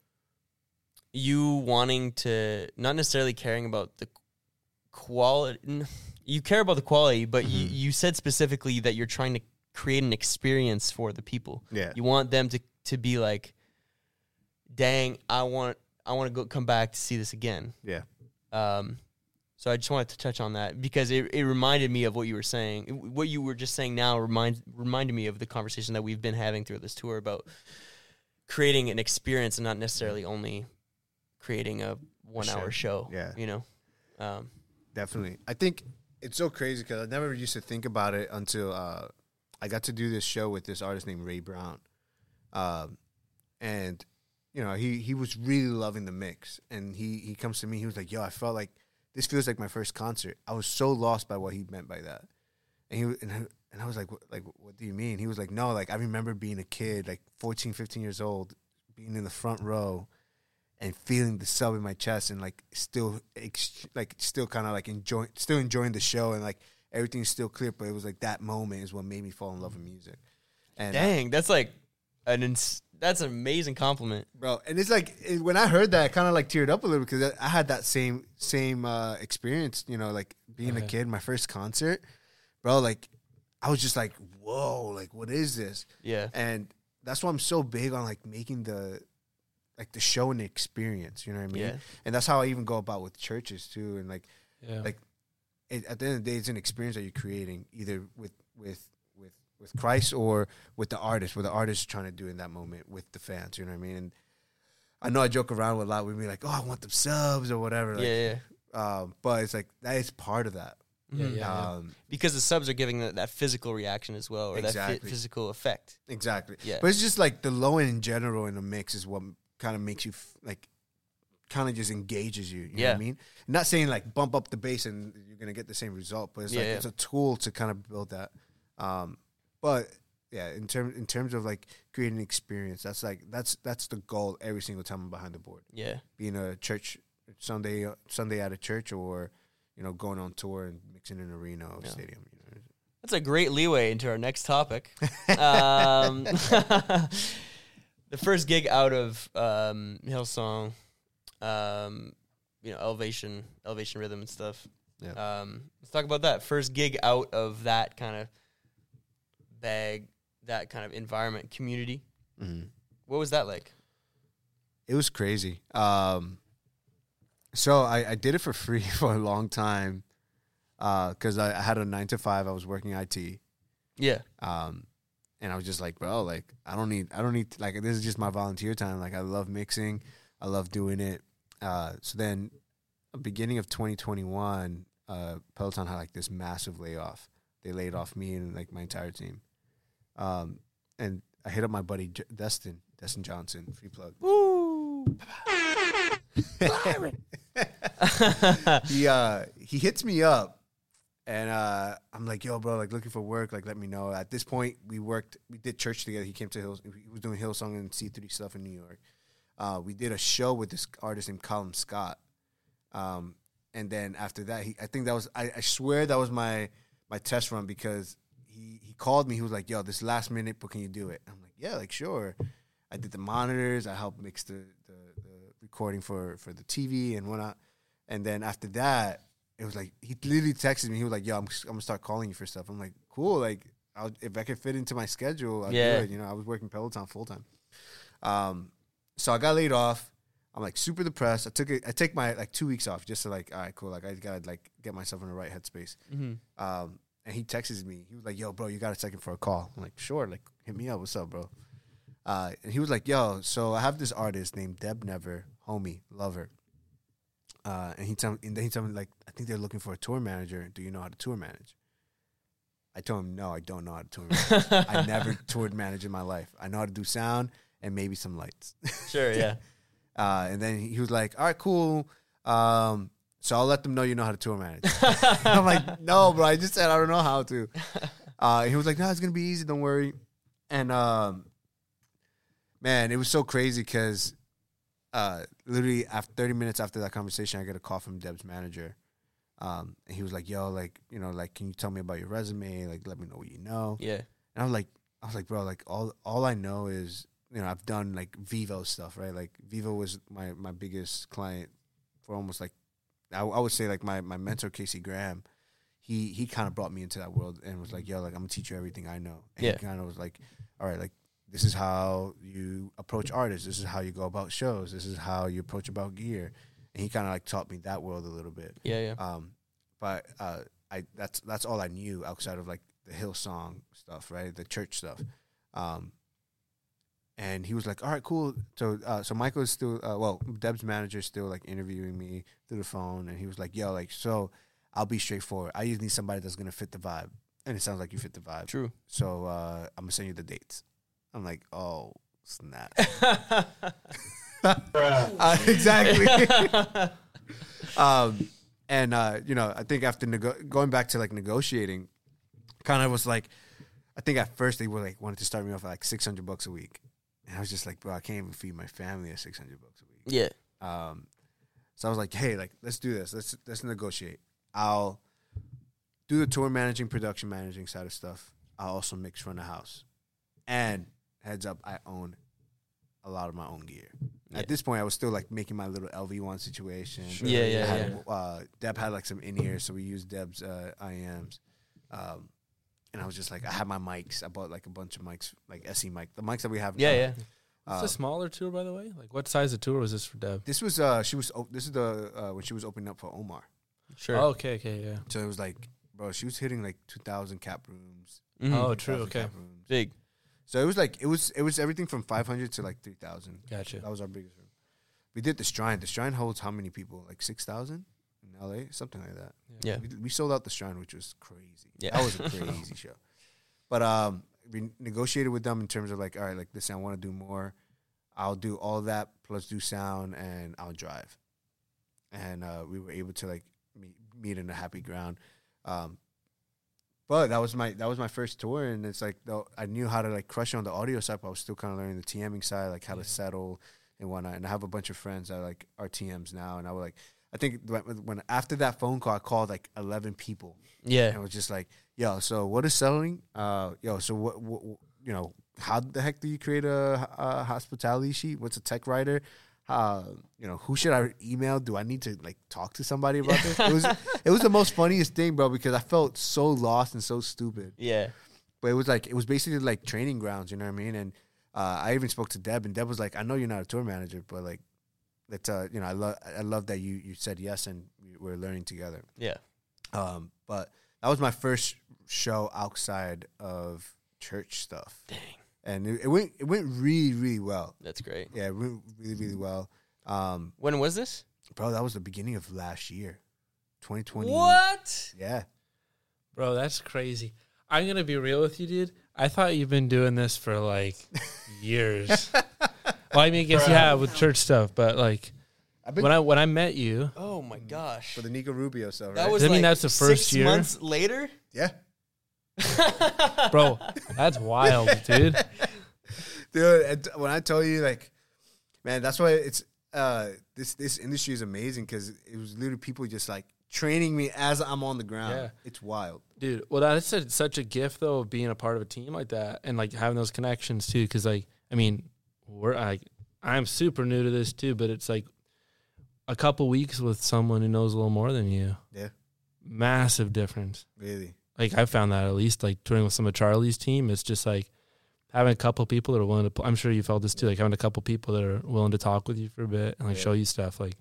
S1: you wanting to not necessarily caring about the quality. You care about the quality, but you you said specifically that you're trying to create an experience for the people.
S3: Yeah.
S1: You want them to to be like, "Dang, I want I want to go come back to see this again."
S3: yeah.
S1: Um, so I just wanted to touch on that because it, it reminded me of what you were saying. What you were just saying now remind, reminded me of the conversation that we've been having through this tour about creating an experience and not necessarily only creating a one hour show.
S3: Yeah.
S1: You know? Um,
S3: Definitely. I think it's so crazy because I never used to think about it until uh, I got to do this show with this artist named Ray Brown. Um, and, you know, he, he was really loving the mix. And he, he comes to me, he was like, yo, I felt like this feels like my first concert. I was so lost by what he meant by that. And he and I, and I was like, what, like, what do you mean? He was like, no, like I remember being a kid, like 14, 15 years old, being in the front row and feeling the sub in my chest and like still ex- like still kind of like enjoying still enjoying the show and like everything's still clear but it was like that moment is what made me fall in love with music and uh,
S1: dang, that's like an ins- that's an amazing compliment.
S3: bro and it's like it- when i heard that i kind of like teared up a little because I, I had that same same uh experience you know like being a kid my first concert bro like i was just like whoa like what is this
S1: Yeah.
S3: and that's why i'm so big on like making the like the show and the experience you know what i mean
S1: Yeah.
S3: and that's how i even go about with churches too and like
S2: yeah.
S3: like it, at the end of the day, it's an experience that you're creating either with with with with Christ or with the artist, where the artist is trying to do in that moment with the fans. You know what I mean? And I know I joke around with a lot. We'd be like, "Oh, I want them subs or whatever." Like,
S1: yeah, yeah.
S3: Um, but it's like that is part of that.
S2: Yeah, yeah, yeah.
S3: Um,
S1: Because the subs are giving that, that physical reaction as well, or that
S3: Exactly.
S1: fi- physical effect.
S3: exactly.
S1: Yeah.
S3: But it's just like the low end in general in the mix is what kind of makes you f- like kind of just engages you. You know what
S1: Yeah.
S3: I mean? Not saying like bump up the bass and you're gonna get the same result, but it's
S1: Yeah,
S3: like
S1: yeah.
S3: it's a tool to kind of build that. Um, but yeah, in terms in terms of like creating an experience, that's like that's that's the goal every single time I'm behind the board.
S1: Yeah.
S3: Being a church Sunday Sunday at a church or you know going on tour and mixing an arena or
S1: Yeah.
S3: stadium. You know?
S1: That's a great leeway into our next topic. um, the first gig out of um, Hillsong, um, you know, elevation, elevation rhythm and stuff.
S3: Yeah.
S1: Um, let's talk about that first gig out of that kind of bag, that kind of environment, community.
S3: Mm-hmm.
S1: What was that like?
S3: It was crazy. Um, so I, I did it for free for a long time because I, I had a nine to five. I was working IT,
S1: Yeah,
S3: um, and I was just like, bro, like I don't need, I don't need, like this is just my volunteer time. Like I love mixing, I love doing it. Uh, so then, beginning of 2021, uh, Peloton had like this massive layoff. They laid off me and like my entire team. Um, and I hit up my buddy J- Destin, Destin Johnson, free plug.
S1: Woo!
S3: he uh he hits me up and uh I'm like, yo, bro, like looking for work, like let me know. At this point, we worked we did church together. He came to Hills he was doing Hillsong and C3 stuff in New York. Uh we did a show with this artist named Colin Scott. Um and then after that he I think that was I, I swear that was my my test run because he he called me, he was like, Yo, this last minute, but can you do it? I'm like, Yeah, like sure. I did the monitors, I helped mix the the, the recording for for the TV and whatnot. And then after that, it was like he literally texted me. He was like, "Yo, I'm, I'm gonna start calling you for stuff." I'm like, "Cool, like I'll, if I could fit into my schedule, I'll
S1: Yeah.
S3: do it." You know, I was working Peloton full time. Um, so I got laid off. I'm like super depressed. I took it. I take my like two weeks off just to like, all right, cool. Like I gotta like get myself in the right headspace.
S1: hmm
S3: Um, and he texted me. He was like, "Yo, bro, you got a second for a call?" I'm like, "Sure." Like, hit me up. What's up, bro? Uh, and he was like, "Yo, so I have this artist named Deb Never, homie, love her." Uh, and he tell and then he told me like, "I think they're looking for a tour manager. Do you know how to tour manage?" I told him, "No, I don't know how to tour manage. I never toured manage in my life. I know how to do sound and maybe some lights."
S1: Sure, yeah.
S3: Uh, and then he was like, "All right, cool. Um, so I'll let them know you know how to tour manage." I'm like, "No, bro. I just said I don't know how to." Uh, he was like, "No, it's gonna be easy. Don't worry." And um, man, it was so crazy because uh, literally after 30 minutes after that conversation, I get a call from Deb's manager. Um, and he was like, "Yo, like, you know, like, can you tell me about your resume? Like, let me know what you know."
S1: Yeah.
S3: And I was like, I was like, bro, like all all I know is, you know, I've done like Vevo stuff, right? Like Vevo was my my biggest client for almost like, I, I would say like my my mentor Casey Graham, he he kind of brought me into that world and was like, yo, like I'm gonna teach you everything I know. And
S1: Yeah.
S3: he kind of was like, all right, like this is how you approach artists. This is how you go about shows. This is how you approach about gear. And he kind of like taught me that world a little bit.
S1: Yeah, yeah.
S3: Um, but uh, I that's that's all I knew outside of like the Hillsong stuff, right? The church stuff. Um, and he was like, "All right, cool." So uh, so Michael is still uh, well, Deb's manager is still like interviewing me through the phone, and he was like, "Yo, like so." I'll be straightforward. I just need somebody that's gonna fit the vibe, and it sounds like you fit the vibe.
S1: True.
S3: So uh, I'm gonna send you the dates. I'm like, oh snap! Uh, exactly. um, and uh, you know, I think after nego- going back to like negotiating, kind of was like, I think at first they were like wanted to start me off at like 600 bucks a week, and I was just like, bro, I can't even feed my family at 600 bucks a week.
S1: yeah.
S3: Um, so I was like, hey, like let's do this. Let's let's negotiate. I'll do the tour managing, production managing side of stuff. I'll also mix front of house. And heads up, I own a lot of my own gear.
S1: Yeah.
S3: At this point, I was still like making my little LV one situation.
S1: Yeah, yeah,
S3: I had, Uh, Deb had like some in ears, so we used Deb's uh, IMs. Um, and I was just like, I had my mics. I bought like a bunch of mics, like SE mic, the mics that we have.
S1: Yeah,
S3: now.
S1: yeah.
S2: It's
S3: Uh,
S2: a smaller tour, by the way. Like, what size of tour was this for Deb?
S3: this was uh, she was. Oh, this is the uh, when she was opening up for Omar.
S1: Sure.
S2: Oh, okay, okay, yeah.
S3: So it was like, bro, she was hitting like two thousand cap rooms.
S1: Mhm.
S2: Oh, true. Okay,
S3: cap.
S1: Big.
S3: So it was like it was it was everything from five hundred to like three thousand.
S2: gotcha.
S3: That was our biggest room. We did the Shrine. The Shrine holds how many people? Like six thousand in LA, something like that.
S1: Yeah.
S3: We, we sold out the Shrine, which was crazy.
S1: Yeah.
S3: that was a crazy show. But um, we negotiated with them in terms of like, all right, like listen, I want to do more. I'll do all that plus do sound, and I'll drive. And uh, we were able to like meet, meet in a happy ground. Um, but that was my that was my first tour, and it's like though I knew how to like crush on the audio side, but I was still kind of learning the TMing side, like how to settle and whatnot. And I have a bunch of friends that like are TMs now, and I was like, I think when, when after that phone call, I called like eleven people,
S1: Yeah.
S3: and it was just like, yo, so what is selling? Uh, yo, so what, what, what- you know, how the heck do you create a, a hospitality sheet? What's a tech rider? Uh, you know, who should I email? Do I need to like talk to somebody about this? It was, it was the most funniest thing, bro, because I felt so lost and so stupid.
S1: Yeah.
S3: But it was like it was basically like training grounds, you know what I mean? And uh, I even spoke to Deb, and Deb was like, "I know you're not a tour manager, but like, let's uh, you know, I love I love that you you said yes, and we- we're learning together."
S1: Yeah.
S3: Um, but that was my first show outside of church stuff,
S1: Dang.
S3: And it, it went it went really really well.
S1: That's great.
S3: Yeah, it went really really well. Um,
S1: When was this?
S3: bro, that was the beginning of last year, 2020.
S1: What?
S3: Yeah,
S2: Bro, that's crazy. I'm gonna be real with you, dude. I thought you've been doing this for like years. well, I mean, I guess you have with church stuff, but like
S3: been
S2: when I when I met you,
S1: Oh my gosh.
S3: for the Nico Rubio stuff.
S1: That was
S2: I that mean
S1: like
S2: that's the first
S1: six
S2: year?
S1: months later.
S3: yeah.
S2: Bro, that's wild, dude.
S3: dude. When I tell you, like, man, that's why it's uh this this industry is amazing because it was literally people just like training me as I'm on the ground.
S2: Yeah.
S3: It's wild.
S2: Dude, well, that's a, such a gift though of being a part of a team like that and like having those connections too. Because like, I mean, we're like, I'm super new to this too, but it's like a couple weeks with someone who knows a little more than you.
S3: Yeah,
S2: Massive difference.
S3: really.
S2: Like I found that at least like touring with some of Charli's team, it's just like having a couple people that are willing to. pl- I'm sure you felt this too. Like having a couple people that are willing to talk with you for a bit and like
S3: Yeah.
S2: show you stuff. Like,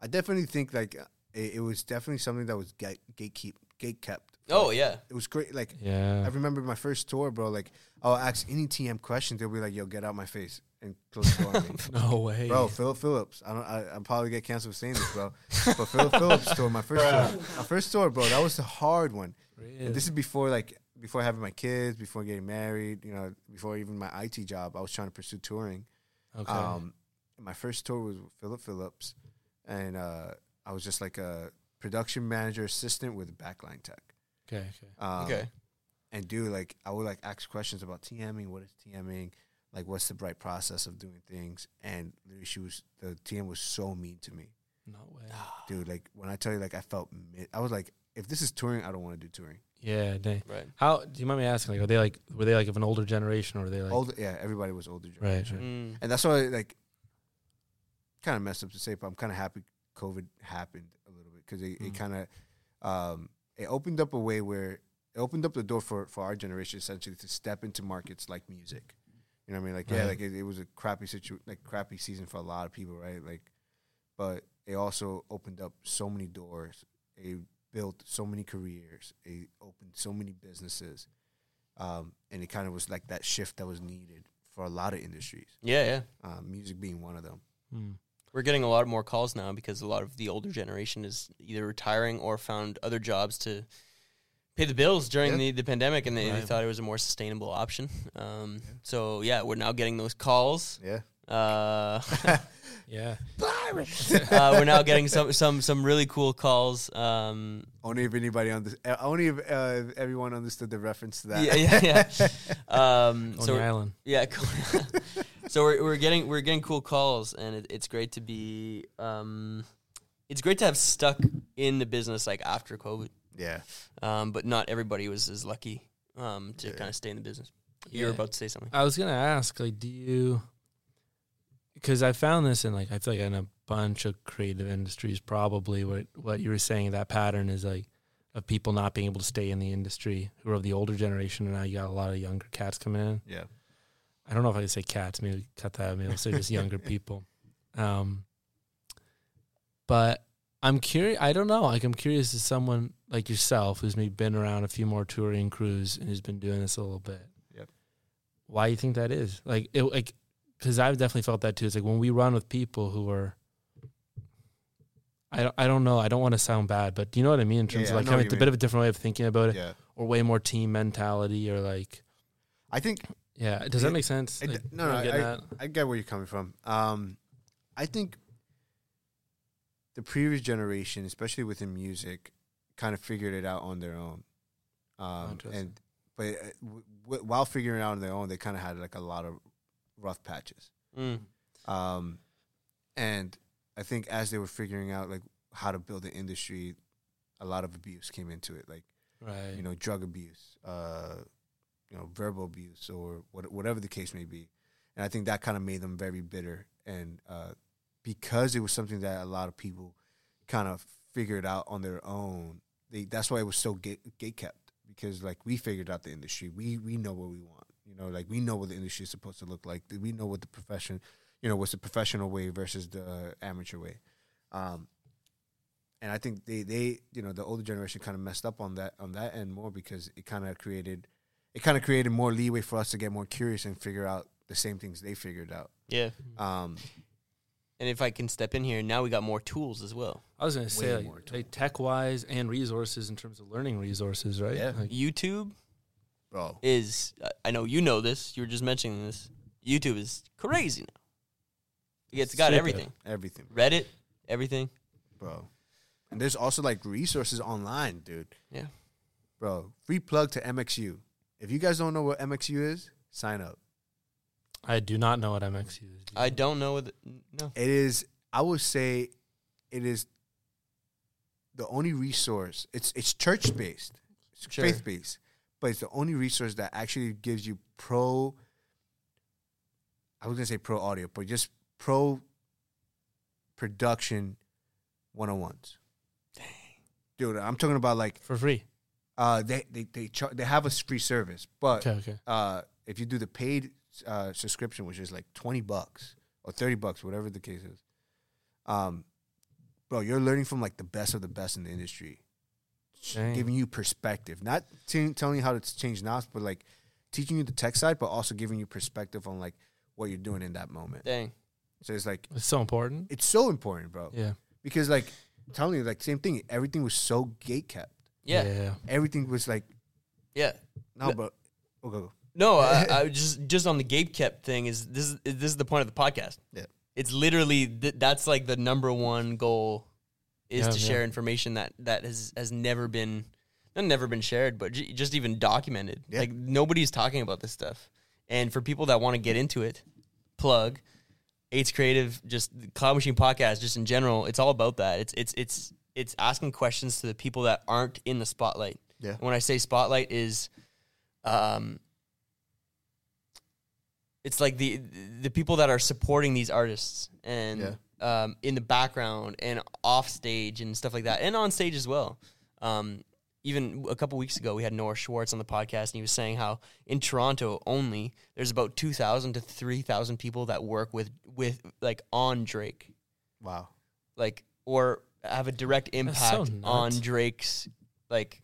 S3: I definitely think like uh, it, it was definitely something that was gate gatekeep gate kept
S1: Oh yeah.
S3: It was great. Like
S2: Yeah.
S3: I remember my first tour, bro. Like I'll ask any TM question, they'll be like, "Yo, get out my face," and close the door
S2: no way.
S3: Bro, Phillip Phillips. I don't. I, I'll probably get canceled for saying this, bro. but Phillip Phillips tour, my first tour, my first tour, bro. That was the hard one. And this is before like before having my kids, before getting married. You know, before even my IT job. I was trying to pursue touring.
S2: okay.
S3: Um, my first tour was with Phillip Phillips, and uh, I was just like a production manager assistant with backline tech.
S2: okay. Okay.
S3: Um,
S1: okay.
S3: and do like I would like ask questions about TMing. What is TMing? Like, what's the right process of doing things? And literally, she was the TM was so mean to me,
S2: No way.
S3: dude. Like when I tell you, like I felt, mi- I was like, if this is touring, I don't want to do touring.
S2: Yeah. Dang.
S1: Right.
S2: How do you mind me asking? Like, are they like were they like of an older generation or were they like
S3: older, yeah, everybody was older, generation.
S2: right.
S1: Mm.
S3: and that's why like kind of messed up to say, but I'm kind of happy COVID happened a little bit because it, it
S2: Mm.
S3: kind of um, it opened up a way where it opened up the door for for our generation essentially to step into markets like music. You know what I mean? Like yeah, like it, it was a crappy situ like crappy season for a lot of people, right? Like, but it also opened up so many doors. It built so many careers. It opened so many businesses, um, and it kind of was like that shift that was needed for a lot of industries
S1: Yeah, yeah.
S3: um, music being one of them.
S2: Hmm.
S1: We're getting a lot more calls now because a lot of the older generation is either retiring or found other jobs to pay the bills during
S3: Yeah.
S1: the, the pandemic, and they, they thought it was a more sustainable option. Um, So yeah, we're now getting those calls.
S3: Yeah.
S1: Uh,
S2: Yeah.
S1: uh, we're now getting some some some really cool calls. Um,
S3: Only if anybody under, uh, only if uh, everyone understood the reference to that.
S1: yeah, yeah, yeah. Um,
S2: On
S1: so
S2: the island.
S1: Yeah, so we're we're getting we're getting cool calls, and it, it's great to be. Um, it's great to have stuck in the business like after COVID,
S3: yeah.
S1: um, but not everybody was as lucky um, to
S3: Yeah.
S1: kind of stay in the business. You were about to say something.
S2: I was gonna ask, like, do you? Because I found this in like I feel like in a bunch of creative industries, probably what what you were saying that pattern is like of people not being able to stay in the industry who are of the older generation, and now you got a lot of younger cats coming in.
S3: Yeah.
S2: I don't know if I can say cats. Maybe cut that. out. Maybe I'll say just younger people. Um, but I'm curious. I don't know. Like I'm curious as someone like yourself who's maybe been around a few more touring crews and who's been doing this a little bit.
S3: Yep.
S2: Why you think that is? Like it. Like because I've definitely felt that too. It's like when we run with people who are. I don't, I don't know. I don't want to sound bad, but do you know what I mean in terms
S3: Yeah,
S2: of like
S3: know
S2: kind
S3: what
S2: of
S3: you
S2: a bit of a different way of thinking about it,
S3: Yeah.
S2: or way more team mentality, or like
S3: I think
S2: yeah. Does
S3: It-
S2: that make sense?
S3: it-
S2: Like,
S3: no, no,
S2: I'm
S3: I, I, get where you're coming from. Um, I think the previous generation, especially within music, kind of figured it out on their own. Um,
S2: Interesting.
S3: and but uh, w- w- while figuring it out on their own, they kind of had like a lot of rough patches.
S1: Mm.
S3: Um, and I think as they were figuring out like how to build an industry, a lot of abuse came into it, like
S2: right.
S3: you know drug abuse, uh, you know verbal abuse, or what, whatever the case may be. And I think that kind of made them very bitter, and uh, because it was something that a lot of people kind of figured out on their own, they that's why it was so gate, gate kept because like we figured out the industry, we we know what we want, you know, like we know what the industry is supposed to look like, we know what the profession you know, what's the professional way versus the amateur way. Um, and I think they, they, you know, the older generation kind of messed up on that on that end more because it kind of created, it kind of created more leeway for us to get more curious and figure out the same things they figured out.
S1: Yeah,
S3: Um,
S1: and if I can step in here, now we got more tools as well.
S2: I was gonna say like,
S3: more
S2: like tech wise and resources in terms of learning resources, right?
S3: Yeah.
S2: Like,
S1: YouTube
S3: bro,
S1: is. I know you know this. You were just mentioning this. YouTube is crazy now. It's got
S2: Stupid.
S1: everything.
S3: everything,
S1: Reddit, everything.
S3: bro. And there's also like resources online, dude.
S1: Yeah.
S3: Bro, free plug to MXU. If you guys don't know what MXU is, sign up.
S2: I do not know what MXU is. Do?
S1: I don't know. What no.
S3: It is, I would say, it is the only resource. It's it's church based, it's
S1: Sure.
S3: faith based, but it's the only resource that actually gives you pro. I was gonna say pro audio, but just pro production one on ones. Dude, I'm talking about like
S2: for free.
S3: uh they they they char- they have a free service, but
S2: Okay, okay.
S3: uh, if you do the paid uh, subscription, which is like twenty bucks or thirty bucks, whatever the case is, um, bro, you're learning from like the best of the best in the industry,
S2: Dang.
S3: giving you perspective, not t- telling you how to change knobs, but like teaching you the tech side, but also giving you perspective on like what you're doing in that moment.
S1: Dang.
S3: So it's like
S2: It's so important.
S3: it's so important, bro.
S2: Yeah.
S3: Because like telling you, like same thing. Everything was so gate kept.
S1: Yeah.
S2: Yeah.
S3: Everything was like
S1: Yeah.
S3: no, but oh, go, go.
S1: No, I, I just just on the gate kept thing is this is this is the point of the podcast.
S3: Yeah.
S1: It's literally th- that's like the number one goal is
S2: Yeah,
S1: to
S2: yeah.
S1: share information that that has has never been not never been shared, but j- just even documented.
S3: Yeah.
S1: Like nobody's talking about this stuff. And for people that want to get into it, plug Eights Creative, just Cloud Machine podcast, just in general, it's all about that. It's it's it's it's asking questions to the people that aren't in the spotlight.
S3: Yeah.
S1: When I say spotlight is um it's like the the people that are supporting these artists and um, in the background and off stage and stuff like that, and on stage as well. Um, even a couple weeks ago, we had Noah Schwartz on the podcast, and he was saying how in Toronto only there's about two thousand to three thousand people that work with with like on Drake,
S3: Wow.
S1: like or have a direct
S2: so
S1: impact on. Drake's like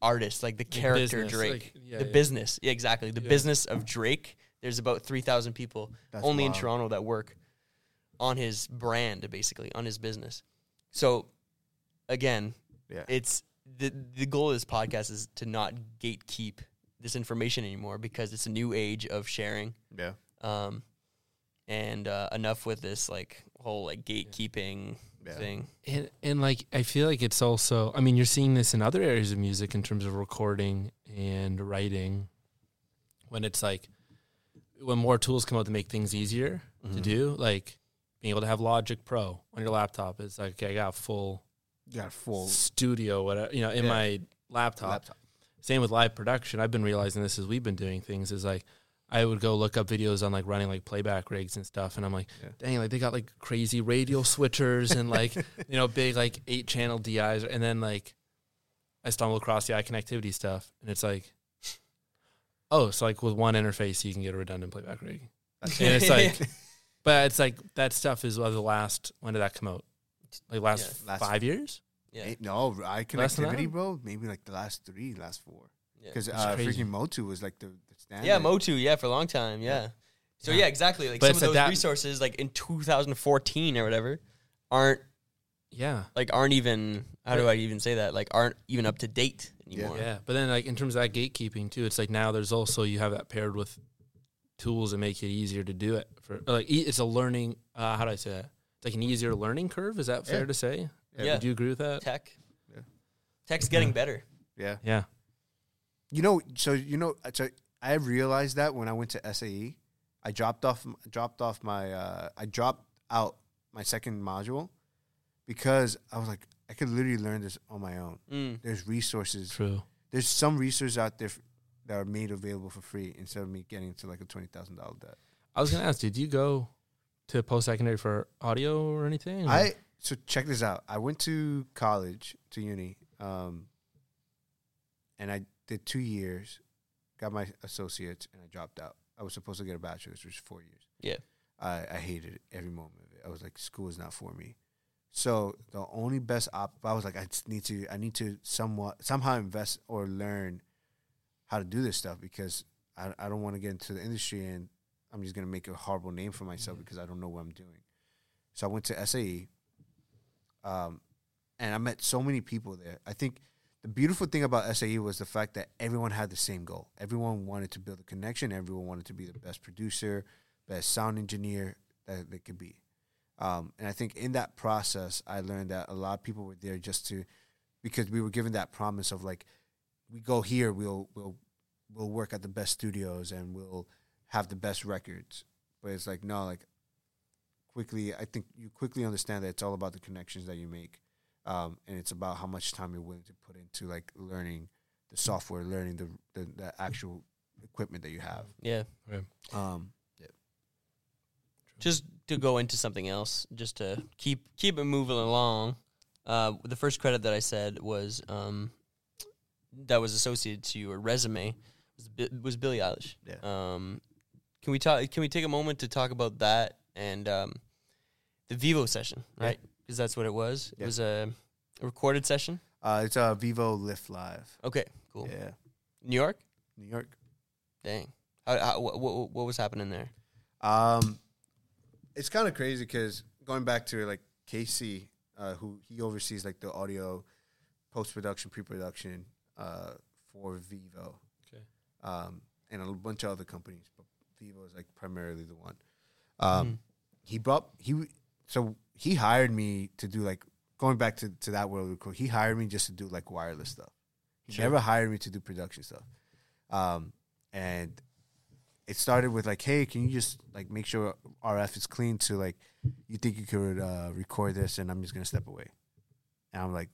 S1: artist, like the character
S2: business,
S1: Drake,
S2: like, yeah,
S1: the
S2: yeah.
S1: business, yeah, exactly, the
S2: Yeah.
S1: business of Drake. There's about three thousand people
S3: That's
S1: only in. Toronto that work on his brand, basically on his business. So, again,
S3: Yeah.
S1: it's the the goal of this podcast is to not gatekeep this information anymore because it's a new age of sharing.
S3: Yeah.
S1: Um, and uh, enough with this like whole like gatekeeping
S3: Yeah.
S1: thing.
S2: And and like I feel like it's also I mean you're seeing this in other areas of music in terms of recording and writing when it's like when more tools come out to make things easier
S3: Mm-hmm.
S2: to do like being able to have Logic Pro on your laptop it's like okay, I got a full
S3: You got full
S2: studio whatever you know in
S3: Yeah.
S2: my laptop.
S3: laptop.
S2: Same with live production. I've been realizing this as we've been doing things is like I would go look up videos on like running like playback rigs and stuff, and I'm like,
S3: Yeah.
S2: dang, like they got like crazy radial switchers and like you know big like eight channel DIs, and then like I stumble across the iConnectivity stuff, and it's like, oh, so like with one interface you can get a redundant playback rig, and it's like, but it's like that stuff is of the last when did that come out? Like last,
S3: Yeah. Last-
S2: five years?
S1: Yeah,
S3: Eight- no, eye
S2: Less than
S3: connectivity,
S2: that?
S3: bro. Maybe like the last three, last four.
S1: yeah.
S3: Because
S2: It's
S3: uh,
S2: crazy.
S3: freaking Motu was like the, the standard.
S1: Yeah, Motu, yeah, for a long time, yeah. So
S2: Yeah.
S1: yeah, exactly. Like
S2: But
S1: some
S2: it's
S1: of those
S2: that-
S1: resources, like in 2014 or whatever, aren't
S2: Yeah.
S1: like aren't even. How do I even say that? Like aren't even up to date anymore.
S2: Yeah, but then like in terms of that gatekeeping too, it's like now there's also you have that paired with tools that make it easier to do it. For like e- it's a learning. Uh, how do I say that? It's like an easier learning curve. Is that fair
S3: Yeah.
S2: to say?
S1: Yeah.
S2: Do you agree with that?
S1: Tech.
S3: Yeah.
S1: Tech's getting better.
S3: Yeah.
S2: Yeah.
S3: You know, so you know, so I realized that when I went to SAE, I dropped off dropped off my uh, I dropped out my second module because I was like, I could literally learn this on my own.
S1: Mm.
S3: There's resources.
S2: True.
S3: There's some resources out there f- that are made available for free instead of me getting into like a twenty thousand dollar debt.
S2: I was gonna ask, did you go to post secondary for audio or anything? or-
S3: I so check this out. I went to college to uni, um, and I did two years, got my associates, and I dropped out. I was supposed to get a bachelor's, which is four years.
S1: Yeah.
S3: I, I hated it every moment of it. I was like, school is not for me. So the only best op, I was like, I just need to, I need to somewhat somehow invest or learn how to do this stuff because I, I don't want to get into the industry and I'm just gonna make a horrible name for myself because I don't know what I'm doing. So I went to SAE, um, and I met so many people there. I think the beautiful thing about SAE was the fact that everyone had the same goal. Everyone wanted to build a connection. Everyone wanted to be the best producer, best sound engineer that they could be. Um, and I think in that process, I learned that a lot of people were there just to, because we were given that promise of like, we go here, we'll we'll we'll work at the best studios and we'll have the best records. But it's like no, like quickly, I think you quickly understand that it's all about the connections that you make, um, and it's about how much time you're willing to put into like learning the software, learning the the, the actual equipment that you have.
S1: Yeah.
S3: Um, yeah.
S1: Just to go into something else, just to keep keep it moving along. Uh, the first credit that I said was um, that was associated to your resume was, was Billie Eilish.
S3: Yeah.
S1: Um, can we talk? Can we take a moment to talk about that and um, the Vevo session, right? Because that's what it was. It was a, a recorded session.
S3: Uh, it's a Vevo Lift Live.
S1: Okay, cool.
S3: Yeah,
S1: New York.
S3: New York.
S1: Dang. How, how, what, what, what was happening there?
S3: Um, it's kind of crazy because going back to like Casey, uh, who he oversees like the audio, post production, pre production, uh, for
S2: Vevo.
S3: Um, and a bunch of other companies, but Vevo is like primarily the one. Um,
S1: Mhm.
S3: he brought he so he hired me to do like going back to to that world. quick, He hired me just to do like wireless stuff. He
S2: Sure.
S3: never hired me to do production stuff. Um, and it started with like, hey, can you just like make sure RF is clean to like you think you could uh, record this and I'm just gonna step away. And I'm like,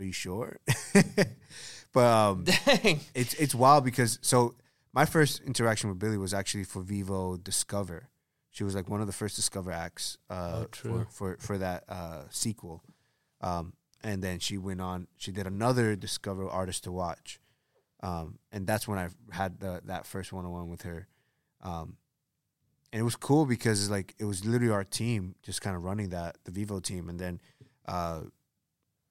S3: are you sure? but um,
S1: Dang.
S3: it's it's wild because so my first interaction with Billie was actually for Vevo Discover. She was like one of the first Discover acts uh,
S2: Oh, true.
S3: for, for for that uh, sequel, um, and then she went on. She did another Discover artist to watch, um, and that's when I had the, that first one on one with her, um, and it was cool because like it was literally our team just kind of running that the Vevo team, and then uh,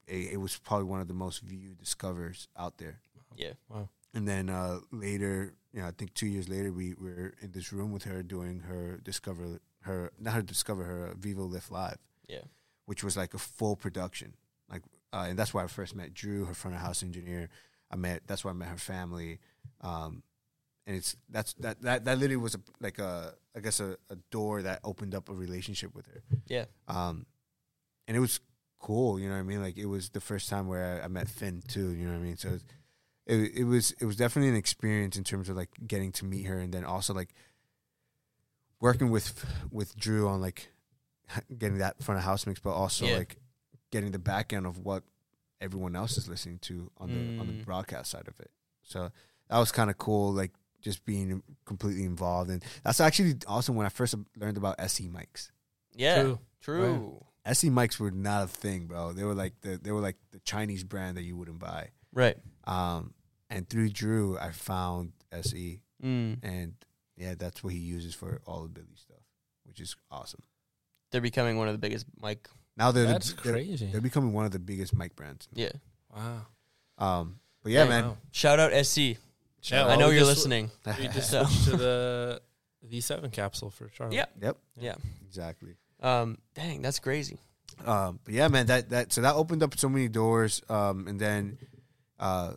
S3: it, it was probably one of the most viewed Discovers out there.
S1: Yeah.
S2: Wow.
S3: And then uh, later, you know, I think two years later, we were in this room with her doing her discover her not her discover her uh, Vevo Lift Live,
S1: Yeah.
S3: which was like a full production. Like, uh, and that's why I first met Drew, her front of house engineer. I met that's why I met her family, um, and it's that's that that that literally was a, like a I guess a, a door that opened up a relationship with her.
S1: Yeah.
S3: Um, and it was cool, you know what I mean? Like it was the first time where I, I met Finn too, you know what I mean? So it, it it was it was definitely an experience in terms of like getting to meet her and then also like working with with Drew on like getting that front of house mix, but also
S1: Yeah.
S3: like getting the back end of what everyone else is listening to on the on the
S1: Mm.
S3: broadcast side of it. So that was kind of cool, like just being completely involved, and that's actually also when I first learned about SE mics.
S1: Yeah.
S2: True.
S1: True.
S3: SE mics were not a thing, bro. They were like the they were like the Chinese brand that you wouldn't buy.
S1: Right.
S3: Um, and through Drew, I found SE,
S1: Mm.
S3: and yeah, that's what he uses for all of Billie stuff, which is awesome.
S1: They're becoming one of the biggest mic.
S3: Now they're
S2: That's
S3: the, they're,
S2: crazy.
S3: they're becoming one of the biggest mic brands.
S1: Yeah.
S2: Wow.
S3: Um, but yeah,
S1: Hey,
S3: man,
S2: Wow.
S1: Shout out SE.
S2: Yeah,
S1: I know
S2: we
S1: you're listening.
S2: We just switched to the V7 capsule for Charli.
S1: Yeah.
S3: yep,
S1: Yeah.
S3: exactly.
S1: Um. Dang, that's crazy.
S3: Um, but yeah, man, that that so that opened up so many doors. Um, and then uh,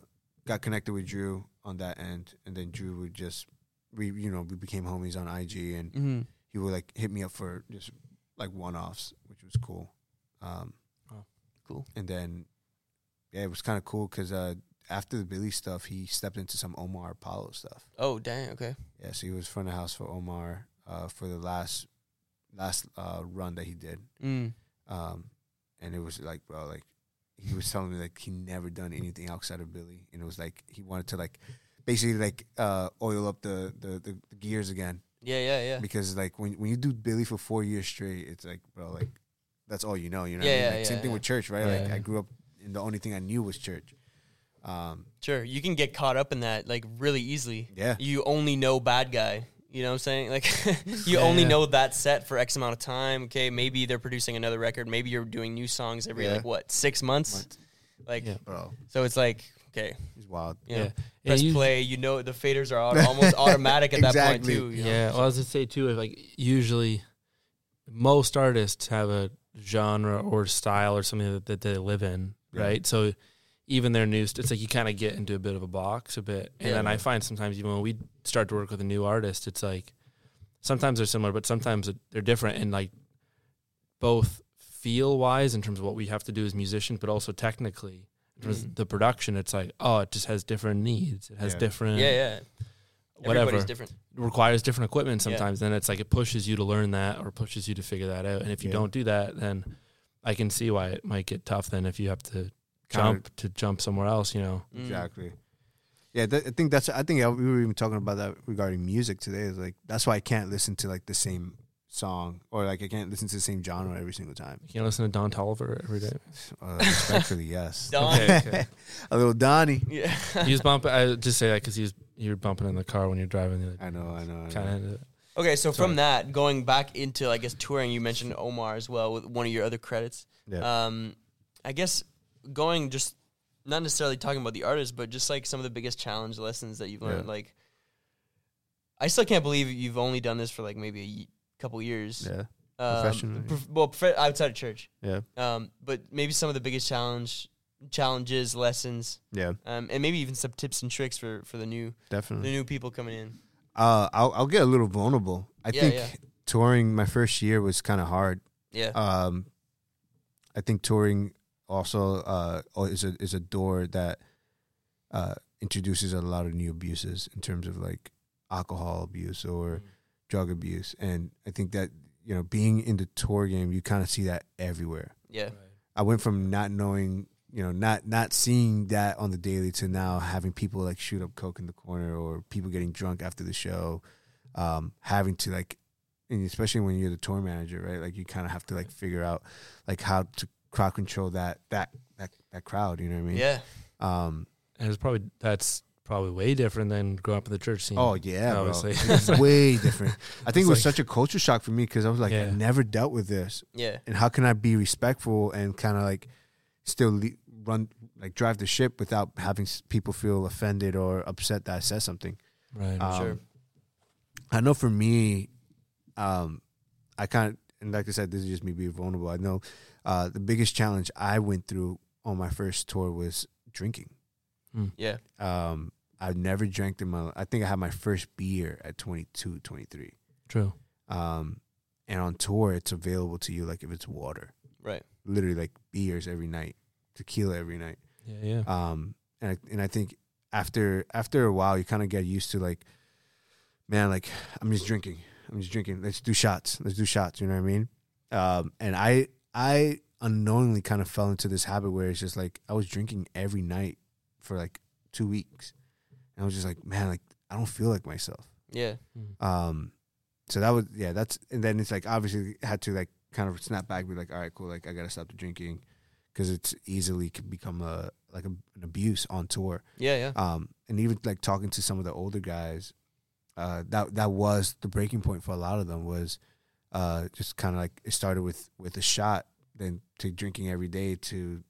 S3: got connected with Drew on that end, and then Drew would just we you know we became homies on IG, and
S1: Mm-hmm.
S3: he would like hit me up for just like one offs, which was cool. Um,
S2: Wow.
S1: Cool.
S3: And then yeah, it was kind of cool because uh, after the Billie stuff, he stepped into some Omar Apollo stuff.
S1: Oh, dang. Okay.
S3: Yeah, so he was front of house for Omar uh, for the last last uh, run that he did.
S1: Mm.
S3: Um, and it was like, bro, like he was telling me like he never done anything outside of Billie, and it was like he wanted to like basically like uh, oil up the, the the the gears again
S1: Yeah. Yeah. Yeah.
S3: because like when when you do Billie for four years straight, it's like, bro, like that's all you know, you know. what I
S1: Yeah,
S3: mean? like,
S1: yeah,
S3: same thing
S1: yeah.
S3: with church, right?
S2: Yeah,
S3: like
S2: yeah.
S3: I grew up, and the only thing I knew was church. Um,
S1: Sure. You can get caught up in that like really easily.
S3: yeah,
S1: You only know bad guy. You know what I'm saying? Like you
S2: Yeah,
S1: only
S2: yeah.
S1: know that set for X amount of time. Okay, maybe they're producing another record. Maybe you're doing new songs every
S3: Yeah.
S1: like what six months.
S3: Months.
S1: Like
S2: Yeah.
S3: bro,
S1: so, it's like okay,
S3: he's wild.
S1: you know,
S2: Yeah.
S1: press
S2: you-
S1: play. You know the faders are au- almost automatic at that point too. You know?
S2: Yeah, well, I was gonna say too, if like usually most artists have a genre or style or something that, that they live in,
S3: Yeah.
S2: right? So even their new, st- it's like you kind of get into a bit of a box a bit, and
S1: Yeah.
S2: then I find sometimes even when we start to work with a new artist, it's like sometimes they're similar, but sometimes they're different, and like both feel wise in terms of what we have to do as musicians, but also technically. In terms
S1: Mhm.
S2: of the production, it's like, oh, it just has different needs. It has
S3: Yeah.
S2: different,
S1: Yeah, yeah.
S2: whatever
S1: Everybody's different.
S2: requires different equipment
S1: Yeah.
S2: sometimes then it's like it pushes you to learn that or pushes you to figure that out and if you
S3: Yeah.
S2: don't do that then i can see why it might get tough then if you have to
S3: Kinda-
S2: jump to jump somewhere else you know
S1: Mm.
S3: Exactly. Yeah, that, I think that's. I think we were even talking about that regarding music today. Is like that's why I can't listen to like the same song or like I can't listen to the same genre every single time.
S2: you can't listen to Don Toliver every day
S3: Uh, respectfully, yes.
S1: Don.
S2: Okay, okay.
S3: A little Donnie.
S1: Yeah.
S2: he was bumping i just say that because he was you were bumping in the car when you're driving the
S3: I know, I know. I know.
S2: kind of
S1: Okay, so
S2: Sorry.
S1: from that, going back into I guess touring, you mentioned Omar as well with one of your other credits.
S3: Yeah.
S1: Um, I guess going just not necessarily talking about the artist, but just like some of the biggest challenge lessons that you've learned.
S3: Yeah.
S1: Like, I still can't believe you've only done this for like maybe a couple years.
S3: Yeah.
S1: Um,
S3: Professionally.
S1: prof- well, prof- outside of church.
S3: Yeah.
S1: Um, but maybe some of the biggest challenge challenges, lessons,
S3: Yeah.
S1: um, and maybe even some tips and tricks for for the new
S3: definitely the
S1: new people coming in.
S3: Uh, I'll I'll get a little vulnerable. I
S1: Yeah,
S3: think
S1: yeah.
S3: touring my first year was kind of hard.
S1: Yeah.
S3: Um, I think touring also uh oh, is a is a door that uh introduces a lot of new abuses in terms of like alcohol abuse or
S1: Mm.
S3: drug abuse, and I think that you know being in the tour game, you kind of see that everywhere.
S1: yeah.
S3: I went from not knowing, you know, not not seeing that on the daily to now having people like shoot up coke in the corner or people getting drunk after the show, um, having to like, and especially when you're the tour manager, right? Like you kind of have to like figure out like how to crowd control that that that that crowd. You know what I mean?
S1: Yeah.
S3: Um.
S2: And it's probably that's probably way different than growing up in the church scene.
S3: Oh yeah, bro.
S2: Obviously.
S3: It's way different. I think it was
S2: like-
S3: such a culture shock for me because I was like, I never dealt with this.
S1: Yeah.
S3: and how can I be respectful and kind of like still le- run like drive the ship without having s- people feel offended or upset that I said something.
S2: right.
S3: Um,
S1: Sure.
S3: I know for me, um, I kind of and like I said, this is just me being vulnerable. I know uh, the biggest challenge I went through on my first tour was drinking.
S1: Yeah.
S3: Um, I've never drank in my. I think I had my first beer at 22, 23.
S2: True.
S3: Um, and on tour, it's available to you like if it's water.
S1: Right.
S3: literally like beers every night, tequila every night.
S2: Yeah. Yeah.
S3: Um, and I, and I think after after a while, you kind of get used to like, man, like I'm just drinking, I'm just drinking. Let's do shots. Let's do shots. You know what I mean? Um, and I I unknowingly kind of fell into this habit where it's just like I was drinking every night for like two weeks, and I was just like, man, like I don't feel like myself.
S1: Yeah.
S2: Mm.
S3: Um, so that was yeah, that's and then it's like obviously had to like kind of snap back, be like, all right, cool, like I gotta stop the drinking because it's easily can become a like a, an abuse on tour.
S1: Yeah. Yeah.
S3: Um, and even like talking to some of the older guys, uh, that that was the breaking point for a lot of them was, uh, just kind of like it started with with a shot, then to drinking every day, to,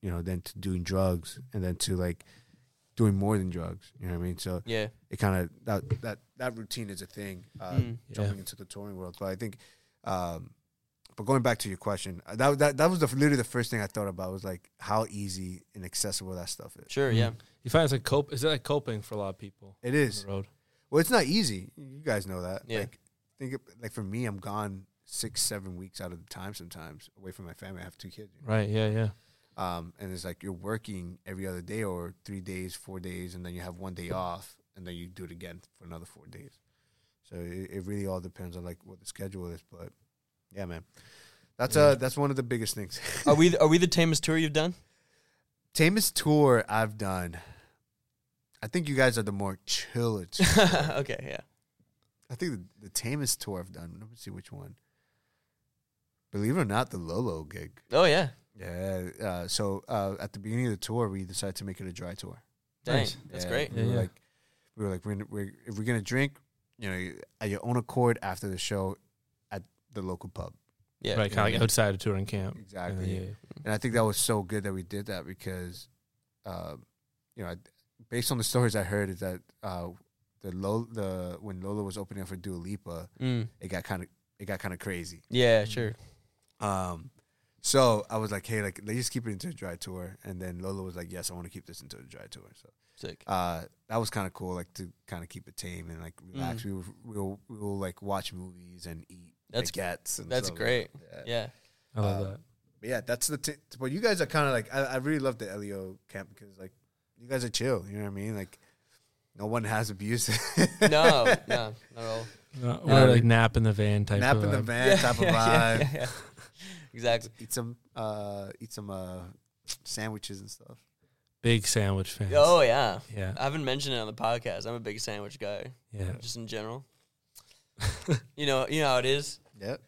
S3: you know, then to doing drugs, and then to like doing more than drugs. You know what I mean? So
S1: Yeah.
S3: it kind of that that that routine is a thing. Uh,
S1: Mm.
S3: jumping into the touring world. But I think, um, but going back to your question, uh, that that that was the, literally the first thing I thought about was like how easy and accessible that stuff is.
S1: Sure. Yeah.
S2: You find it's like cope. Is it like coping for a lot of people?
S3: It is.
S2: on the road.
S3: Well, it's not easy. You guys know that.
S1: Yeah.
S3: Like, think like for me, I'm gone six, seven weeks out of the time sometimes away from my family. I have two kids.
S2: Right. Yeah. Yeah.
S3: Um, and it's like you're working every other day or three days, four days, and then you have one day off, and then you do it again for another four days. So it, it really all depends on like what the schedule is. But yeah, man, that's
S2: Yeah.
S3: uh that's one of the biggest things.
S1: Are we are we the tamest tour you've done?
S3: tamest tour I've done. I think you guys are the more tour.
S1: okay. Yeah.
S3: I think the, the tamest tour I've done. Let me see which one. Believe it or not, the Lolo gig.
S1: Oh yeah.
S3: Yeah. Uh, so uh, at the beginning of the tour, we decided to make it a dry tour.
S1: Dang.
S2: Nice.
S1: That's
S3: Yeah,
S1: great.
S3: We
S2: Yeah,
S3: were
S2: yeah.
S3: like, we were like, we're, gonna, we're if we're gonna drink, you know, at your own accord after the show, at the local pub.
S1: Yeah.
S2: right. Kind of
S3: yeah.
S2: like outside of touring camp.
S3: Exactly.
S2: Yeah. yeah.
S3: And I think that was so good that we did that because, uh, you know, I, based on the stories I heard, is that uh, the Lo- the when Lolo was opening up for Dua Lipa,
S1: Mm.
S3: it got kind of it got kind of crazy.
S1: Yeah. Sure.
S3: Um, so I was like, hey, like let's just keep it into a dry tour. And then Lolo was like, yes, I want to keep this into a dry tour. So
S1: Sick.
S3: uh, that was kind of cool, like to kind of keep it tame and like relax.
S1: Mm.
S3: We will we'll, we'll like watch movies and eat
S1: That's-
S3: baguettes. And
S1: that's
S3: stuff.
S1: great.
S3: Yeah.
S1: Yeah.
S2: I love
S3: Uh,
S2: that.
S3: But yeah, that's the. T- but you guys are kind of like I, I really love the Elio camp because like you guys are chill. You know what I mean? Like no one has abuse.
S1: No. no. Not at all.
S2: Uh, or like nap in the van type.
S3: Nap
S2: of
S3: in the
S2: vibe.
S3: van type of vibe.
S1: yeah, yeah. Exactly.
S3: Eat some uh eat some uh sandwiches and stuff.
S2: Big sandwich fan.
S1: Oh yeah.
S2: Yeah.
S1: I haven't mentioned it on the podcast. I'm a big sandwich guy,
S2: Yeah.
S1: just in general. you know, you know how it is.
S3: Yep.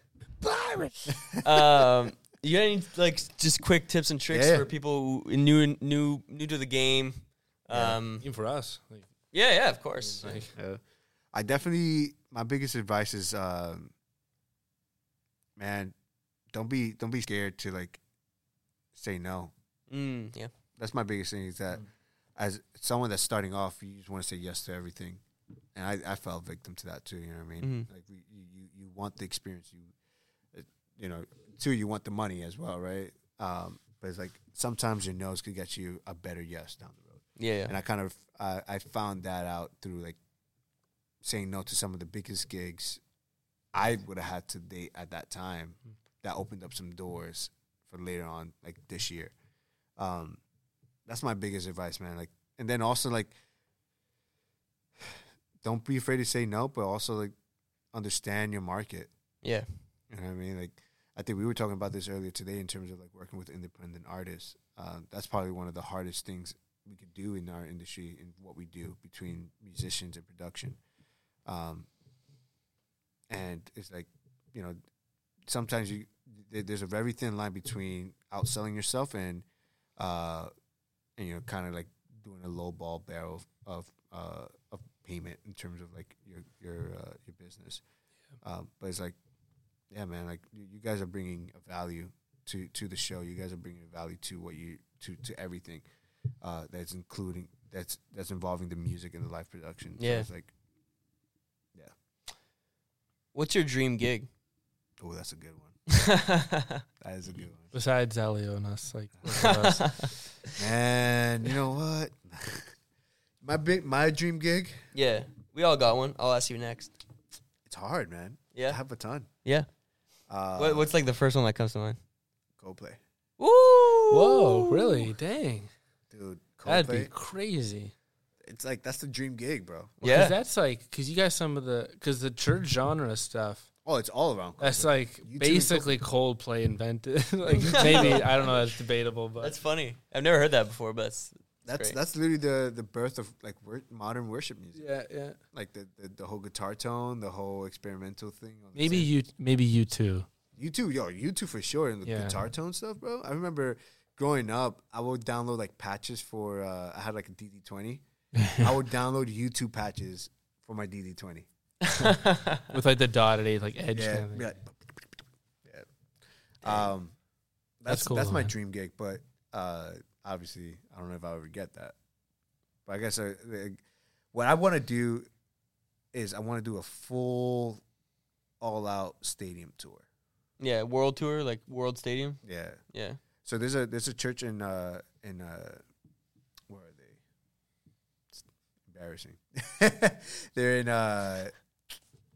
S1: Um, you got any like just quick tips and tricks
S3: Yeah.
S1: for people new new new to the game?
S3: Yeah.
S1: Um,
S2: Even for us. Like,
S1: yeah, yeah, of course.
S2: like,
S3: Yeah. I definitely my biggest advice is um man, don't be don't be scared to like say no.
S1: Mm, yeah,
S3: That's my biggest thing is that as someone that's starting off, you just want to say yes to everything, and I, I fell victim to that too. You know what I mean?
S1: Mhm.
S3: Like we, you, you you want the experience, you uh, you know, too. you want the money as well, right? Um, but it's like sometimes your nose could get you a better yes down the road,
S1: Yeah, yeah.
S3: and I kind of uh, I found that out through like saying no to some of the biggest gigs I would have had to date at that time. That opened up some doors for later on, like this year. Um, that's my biggest advice, man. Like, and then also like, don't be afraid to say no, but also like understand your market.
S1: yeah.
S3: You know what I mean? Like, I think we were talking about this earlier today in terms of like working with independent artists. Uh, that's probably one of the hardest things we could do in our industry and what we do between musicians and production. Um, and it's like, you know, sometimes you there's a very thin line between outselling yourself and, uh, and you know, kind of like doing a low ball barrel of uh, of payment in terms of like your your uh, your business. Um, but it's like yeah, man, like you, you guys are bringing a value to to the show. You guys are bringing a value to what you to to everything uh, that's including that's that's involving the music and the live production. So
S1: Yeah.
S3: it's like, yeah.
S1: What's your dream gig?
S3: oh, that's a good one. That is a good one,
S2: Besides Elio and us, like look us.
S3: man. You know what? my big my dream gig.
S1: yeah, we all got one. I'll ask you next.
S3: It's hard, man. Yeah, I
S1: Yeah,
S3: have a ton.
S1: yeah.
S3: Uh,
S1: what, what's like the first one that comes to mind?
S3: Coldplay,
S1: Woo!
S2: Whoa, really? Dang,
S3: dude?
S2: that'd
S3: Coldplay.
S2: be crazy.
S3: It's like that's the dream gig, bro.
S2: Well,
S1: Yeah.
S2: 'cause that's like because you guys some of the because the church genre stuff.
S3: Oh, it's all around.
S2: That's like
S3: U2
S2: basically Coldplay invented. like maybe I don't know. That's debatable, but
S1: That's funny. I've never heard that before, but that's,
S3: That's
S1: great.
S3: that's literally the the birth of like wor- modern worship music.
S2: yeah, yeah.
S3: Like the, the the whole guitar tone, the whole experimental thing. on the
S2: Maybe
S3: synth.
S2: you, maybe U2.
S3: you too, yo, U2 for sure. And the
S2: Yeah.
S3: guitar tone stuff, bro. I remember growing up, I would download like patches for. Uh, I had like a DD twenty. I would download YouTube patches for my DD twenty.
S2: with like the dotted eighth like edge.
S3: Yeah,
S2: kind of thing.
S3: like, yeah. Um,
S2: That's
S3: that's
S2: cool,
S3: That's my
S2: man.
S3: dream gig, but uh, obviously, I don't know if I'll ever get that. But I guess uh, the- what I want to do is I want to do a full, all-out stadium tour.
S1: yeah, world tour, like World Stadium.
S3: Yeah.
S1: Yeah.
S3: So there's a there's a church in uh in uh where are they? It's embarrassing. They're in uh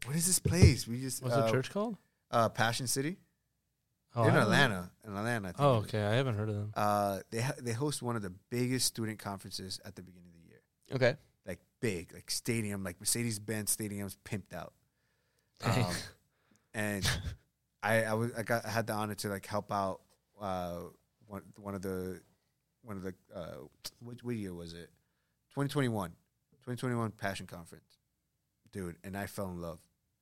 S3: what is this place? We just
S2: What's
S3: uh,
S2: the church called?
S3: Uh, Passion City.
S2: Oh,
S3: They're in
S2: I don't know.
S3: Atlanta. In Atlanta. I think
S2: Oh, okay. I haven't heard of them.
S3: Uh, they ha- they host one of the biggest student conferences at the beginning of the year.
S1: Okay.
S3: Like big, like stadium, like Mercedes Benz stadiums, pimped out. Um, and I I was I got I had the honor to like help out uh one one of the one of the uh what, what year was it? 2021 2021 Passion Conference. Dude and I fell in love.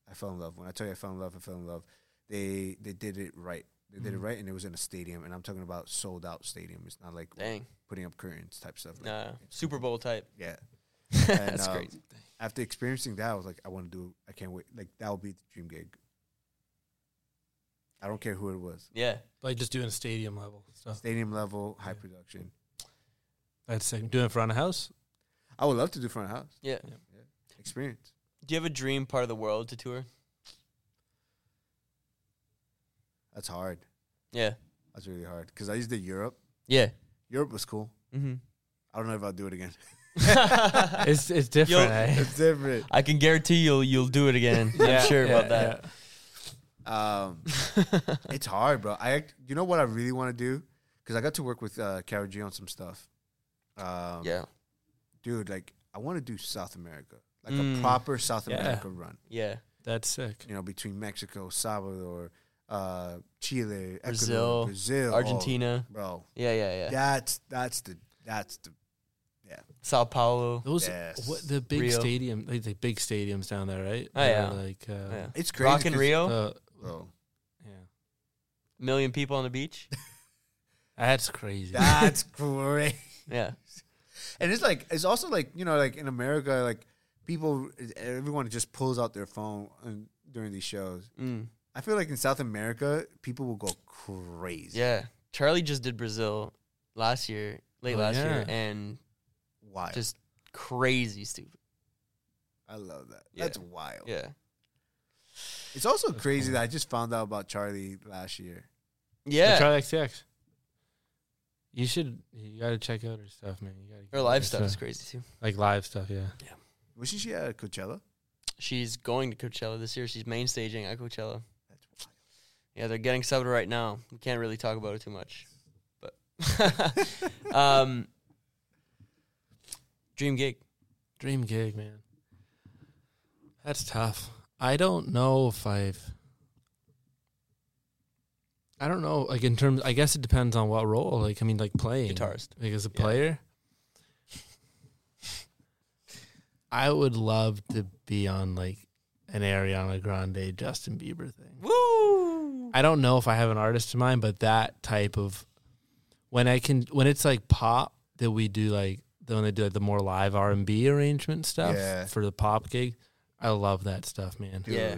S3: I fell in love. When I tell you I fell in love I fell in love. They they did it right. They did it
S2: Mhm.
S3: right and it was in a stadium and I'm talking about sold out stadium. It's not like
S1: Dang.
S3: putting up curtains type stuff. Like,
S1: Nah. Super Bowl type.
S3: yeah.
S1: That's
S3: um,
S1: crazy.
S3: after experiencing that I was like I want to do I can't wait. Like that would be the dream gig I don't care who it was
S1: Yeah.
S2: Like just doing a stadium level stuff.
S3: stadium level, high
S2: Yeah.
S3: production.
S2: That's sick. Doing front of house.
S3: I would love to do front of house
S1: Yeah.
S3: experience.
S1: Do you have a dream part of the world to tour?
S3: That's hard.
S1: Yeah.
S3: That's really hard because I used to Europe.
S1: Yeah.
S3: Europe was cool.
S1: Mm-hmm.
S3: I don't know if I'll do it again.
S2: It's it's different. Eh?
S3: it's different.
S1: I can guarantee you'll you'll do it again.
S2: Yeah,
S1: I'm sure
S2: yeah,
S1: about that.
S3: Um, it's hard, bro. I act- you know what I really want to do because I got to work with uh, Karol G on some stuff. Um,
S1: yeah.
S3: dude, like I want to do South America, like
S1: Mm.
S3: a proper South
S2: Yeah.
S3: America run.
S1: Yeah.
S2: That's sick.
S3: You know, between Mexico, Salvador, uh, Chile,
S1: Brazil,
S3: Ecuador, Brazil, oh,
S1: Argentina.
S3: bro.
S1: Yeah, yeah, yeah.
S3: That's that's the that's the yeah.
S1: Sao Paulo.
S2: Those
S3: Yes.
S2: what the big
S1: Rio.
S2: stadium, like the big stadiums down there, right?
S1: Oh, yeah.
S2: like uh,
S1: yeah.
S3: it's crazy.
S1: Rock in Rio.
S2: uh,
S3: bro.
S2: yeah.
S1: Million people on the beach.
S2: That's crazy.
S3: That's great.
S1: Yeah.
S3: And it's like it's also like you know like in America like people everyone just pulls out their phone and, during these shows.
S1: Mm.
S3: I feel like in South America people will go crazy.
S1: Yeah. Charli just did Brazil last year late
S2: Oh,
S1: last year, and
S3: Wild.
S1: just crazy stupid.
S3: I love that.
S1: Yeah.
S3: That's wild.
S1: Yeah,
S3: It's also
S2: That's
S3: crazy
S2: cool.
S3: that I just found out about Charli last year.
S1: yeah.
S2: Charli XCX. You should. You got to check out her stuff, man. You gotta.
S1: Her live stuff is crazy too.
S2: Like live stuff, yeah. Yeah.
S3: Wasn't she at Coachella?
S1: She's going to Coachella this year. She's main staging at Coachella.
S3: That's wild.
S1: Yeah, they're getting subbed right now. We can't really talk about it too much, but um, dream gig.
S2: Dream gig, man. That's tough. I don't know if I've. I don't know. Like in terms, I guess it depends on what role. Like I mean, like playing
S1: Guitarist.
S2: Like as a
S1: Yeah.
S2: player, I would love to be on like an Ariana Grande, Justin Bieber thing.
S1: Woo!
S2: I don't know if I have an artist in mind, but that type of when I can when it's like pop that we do like the when they do like the more live R and B arrangement stuff
S3: Yeah.
S2: for the pop gig. I love that stuff, man.
S3: Dude.
S1: Yeah.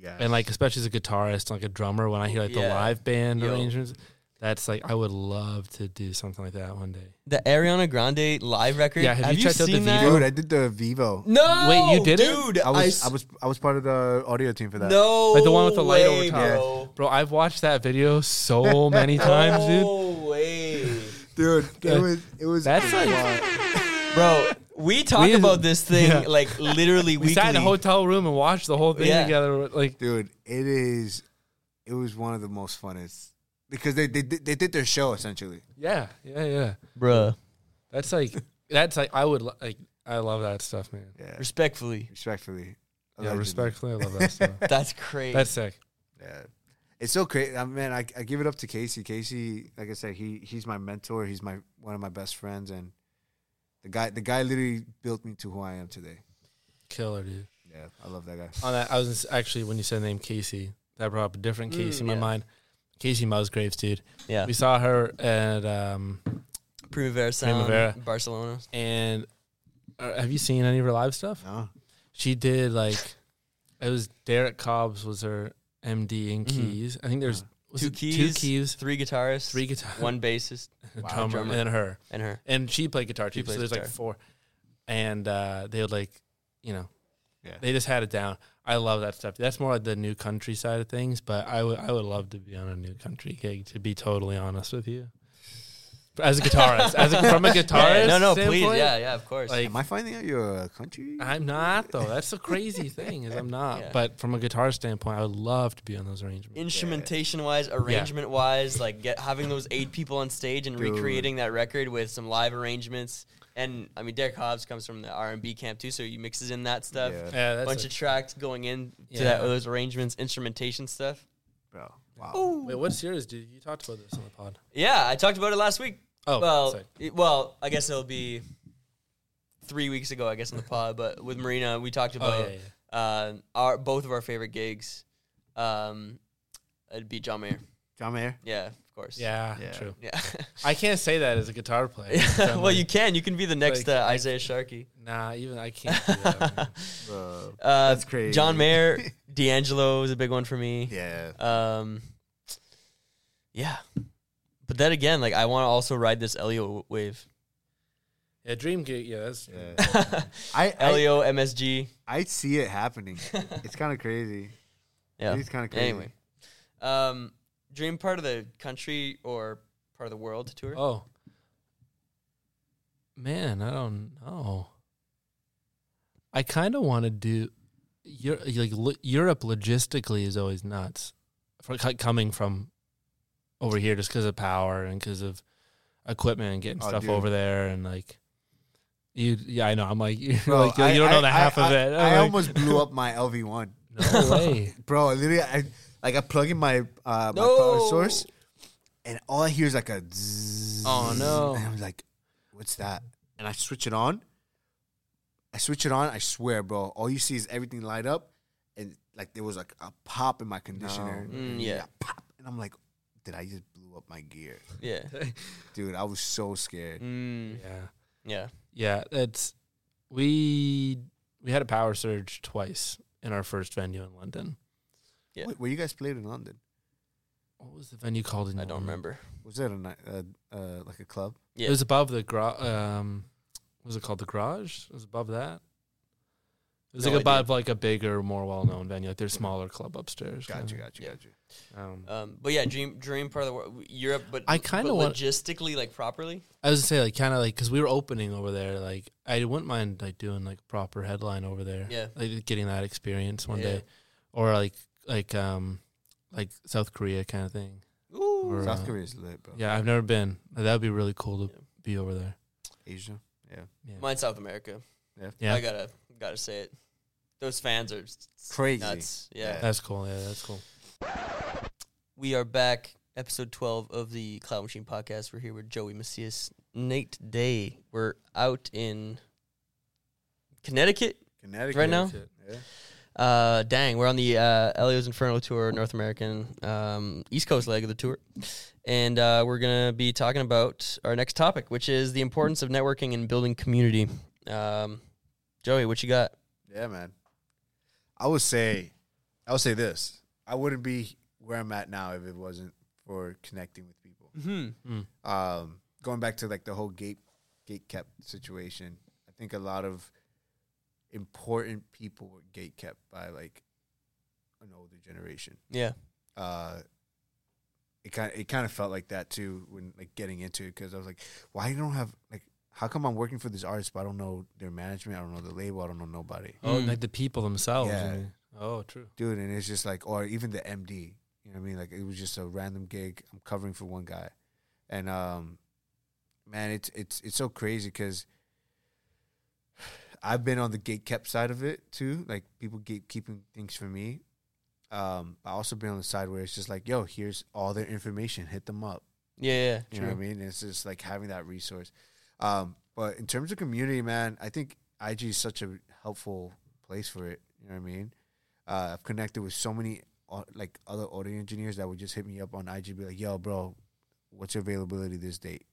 S3: Yeah.
S2: And like especially as a guitarist, like a drummer, when I hear like the
S1: Yeah.
S2: live band
S1: Yo.
S2: arrangements, that's like I would love to do something like that one day.
S1: The Ariana Grande live record.
S2: Yeah, have you checked out the
S1: seen that?
S2: video?
S3: Dude, I did the Vevo.
S1: No,
S2: Wait, you did it?
S1: dude.
S3: I was
S1: s-
S3: I, was I was part of the audio team for that.
S1: no,
S2: Like the one with the light over
S1: way,
S2: top.
S1: bro.
S2: Bro, I've watched that video so many times, dude.
S1: No way,
S3: Dude, it was it was
S2: That's like-
S1: bro. We talk
S2: We-
S1: about this thing
S2: Yeah.
S1: like literally
S2: We
S1: weekly.
S2: sat in a hotel room and watched the whole thing
S1: Yeah.
S2: together. Like
S3: dude. It is. It was one of the most funnest because they they did- they did their show essentially.
S2: yeah, yeah, yeah.
S1: Bruh.
S2: That's like that's like I would like I love that stuff, man.
S3: Yeah,
S1: Respectfully,
S3: respectfully.
S2: Yeah, respectfully, I love that stuff.
S1: that's crazy.
S2: That's sick.
S3: Yeah. It's so crazy. I man, I, I give it up to Casey. Casey, like I said, he he's my mentor. He's my one of my best friends, and the guy the guy literally built me to who I am today.
S2: Killer, dude.
S3: Yeah, I love that guy.
S2: On that, I was actually when you said the name Casey, that brought up a different Casey
S1: Mm,
S2: in my
S1: yeah.
S2: mind. Kacey Musgraves, dude.
S1: yeah.
S2: We saw her at um
S1: Primavera Sound,
S2: Primavera.
S1: Barcelona.
S2: and uh, have you seen any of her live stuff?
S3: No,
S2: She did like it was Derek Cobbs was her MD in
S1: Mhm.
S2: keys. I think there's was
S1: Two keys,
S2: two keys,
S1: three guitarists,
S2: three guitar,
S1: one bassist,
S3: Wow,
S2: drummer,
S1: drummer.
S2: and her.
S1: and her.
S2: And she played guitar
S1: She
S2: too. So
S1: plays
S2: there's like four, and uh, they would like, you know,
S3: Yeah.
S2: they just had it down. I love that stuff. That's more like the new country side of things. But I would I would love to be on a new country gig. To be totally honest with you, as a guitarist, as a, from a guitarist,
S1: Yeah, no, no, please, yeah, yeah, of course.
S2: Like
S3: am I finding out you're a country?
S2: I'm not though. That's the crazy thing is I'm not.
S1: Yeah.
S2: But from a guitar standpoint, I would love to be on those arrangements.
S1: instrumentation wise, arrangement wise, like get having those eight people on stage and
S3: Dude.
S1: recreating that record with some live arrangements. And I mean, Derek Hobbs comes from the R and B camp too, so he mixes in that stuff.
S3: Yeah.
S2: Yeah, that's
S1: bunch
S2: a-
S1: of tracks going in to
S2: Yeah.
S1: that, those arrangements, instrumentation stuff.
S3: Bro, wow.
S2: Wait, what's yours, dude? You talked about this on the pod.
S1: Yeah, I talked about it last week.
S2: Oh,
S1: well,
S2: sick.
S1: it- well, I guess it'll be three weeks ago, I guess, in the pod. But with Marina, we talked
S2: oh
S1: about
S2: yeah, yeah.
S1: uh, our both of our favorite gigs. Um, it'd be John Mayer.
S3: John Mayer.
S1: Yeah, of course.
S2: Yeah,
S3: Yeah.
S2: true.
S1: Yeah.
S2: I can't say that as a guitar player.
S1: Well,
S2: like,
S1: you can. You can be the next
S2: like,
S1: uh, Isaiah Sharkey.
S2: Nah, even I can't. Do that, man.
S1: Uh,
S3: That's crazy.
S1: John Mayer, D'Angelo is a big one for me.
S3: Yeah.
S1: Um, yeah. But then again, like I want to also ride this Elio wave.
S2: yeah, Dreamgate, gig. Yeah, that's
S3: Yeah. I, I
S1: Elio MSG.
S3: I see it happening. It's kind of crazy.
S1: Yeah.
S3: It's kind of crazy.
S1: Anyway, um, dream part of the country or part of the world to tour?
S2: Oh. Man, I don't know. I kind of want to do Eu- like lo- Europe logistically is always nuts for co- coming from over here just because of power and because of equipment and getting
S3: Oh,
S2: stuff
S3: dude.
S2: over there and like you yeah I know I'm like
S3: Bro,
S2: like
S3: I-
S2: you don't know the
S3: I-
S2: half
S3: I,
S2: of it
S3: I
S2: I'm like,
S3: almost blew up my LV1.
S2: no way
S3: Bro, literally, I like I plug in my uh, my
S1: No.
S3: power source, and all I hear is like a. Zzz,
S2: Oh, no.
S3: And I'm like, "What's that?" And I switch it on. I switch it on. I swear, bro. All you see is everything light up, and like there was like a pop in my conditioner.
S1: No. Mm, yeah.
S3: pop, and I'm like, "Did I just blew up my gear,
S1: Yeah.
S3: dude?" I was so scared.
S1: Mm,
S2: yeah
S1: yeah.
S2: yeah it's we we had a power surge twice in our first venue in London
S1: Yeah.
S3: Wait, where you guys played in London?
S2: what was the venue called? In
S1: I don't remember.
S3: Was it a uh, uh, like a club?
S1: Yeah.
S2: It was above the garage. Um, what was it called? The garage. It was above that. It was
S1: No
S2: like
S1: idea.
S2: above like a bigger, more well-known venue. Like their smaller club upstairs.
S3: Got you,
S2: kinda.
S3: got you,
S1: Yeah.
S3: got you.
S2: Um,
S1: Um, but yeah, dream dream part of the world, Europe, but
S2: I kinda
S1: logistically like properly.
S2: I was gonna say like kind of like because we were opening over there. Like I wouldn't mind like doing like proper headline over there.
S1: Yeah.
S2: like getting that experience one
S1: Yeah.
S2: day, or like like um like South Korea kind of thing.
S1: Ooh,
S2: Or,
S3: South
S2: uh,
S3: Korea is lit, bro.
S2: Yeah, I've never been. That would be really cool to
S1: Yeah.
S2: be over there.
S3: Asia. Yeah.
S2: Yeah,
S1: mine's South America.
S2: yeah,
S1: I gotta gotta say it. Those fans are s-
S3: Crazy.
S1: nuts. Yeah.
S3: Yeah.
S2: that's cool. Yeah, that's cool.
S1: We are back, episode twelve of the Cloud Machine podcast. We're here with Joey Macias, Nate Day. We're out in Connecticut
S3: Connecticut.
S1: right now.
S3: Yeah.
S1: Uh, dang, we're on the uh, Elio's Inferno tour, North American um, East Coast leg of the tour, and uh, we're gonna be talking about our next topic, which is the importance of networking and building community. Um, Joey, what you got?
S3: Yeah, man. I would say, I would say this. I wouldn't be where I'm at now if it wasn't for connecting with people.
S1: Hmm.
S2: Mm.
S3: Um, going back to like the whole gate gate kept situation, I think a lot of important people were gate kept by like an older generation.
S1: Yeah.
S3: Uh, it kind it kind of felt like that too when like getting into it because I was like, why you don't have like how come I'm working for this artist but I don't know their management, I don't know the label, I don't know nobody.
S2: Oh,
S1: Mm.
S2: like the people themselves.
S3: Yeah.
S2: I. Oh, true.
S3: dude and it's just like or even the md you know what i mean like it was just a random gig i'm covering for one guy and um man it's it's it's so crazy because i've been on the gate kept side of it too like people gate keeping things for me um i also been on the side where it's just like yo here's all their information hit them up
S1: Yeah, yeah,
S3: you
S1: true.
S3: know what I mean? It's just like having that resource. Um, but in terms of community, man, I think IG is such a helpful place for it. You know what I mean? Uh, I've connected with so many au- like other audio engineers that would just hit me up on IG, be like, "Yo, bro, what's your availability this date?"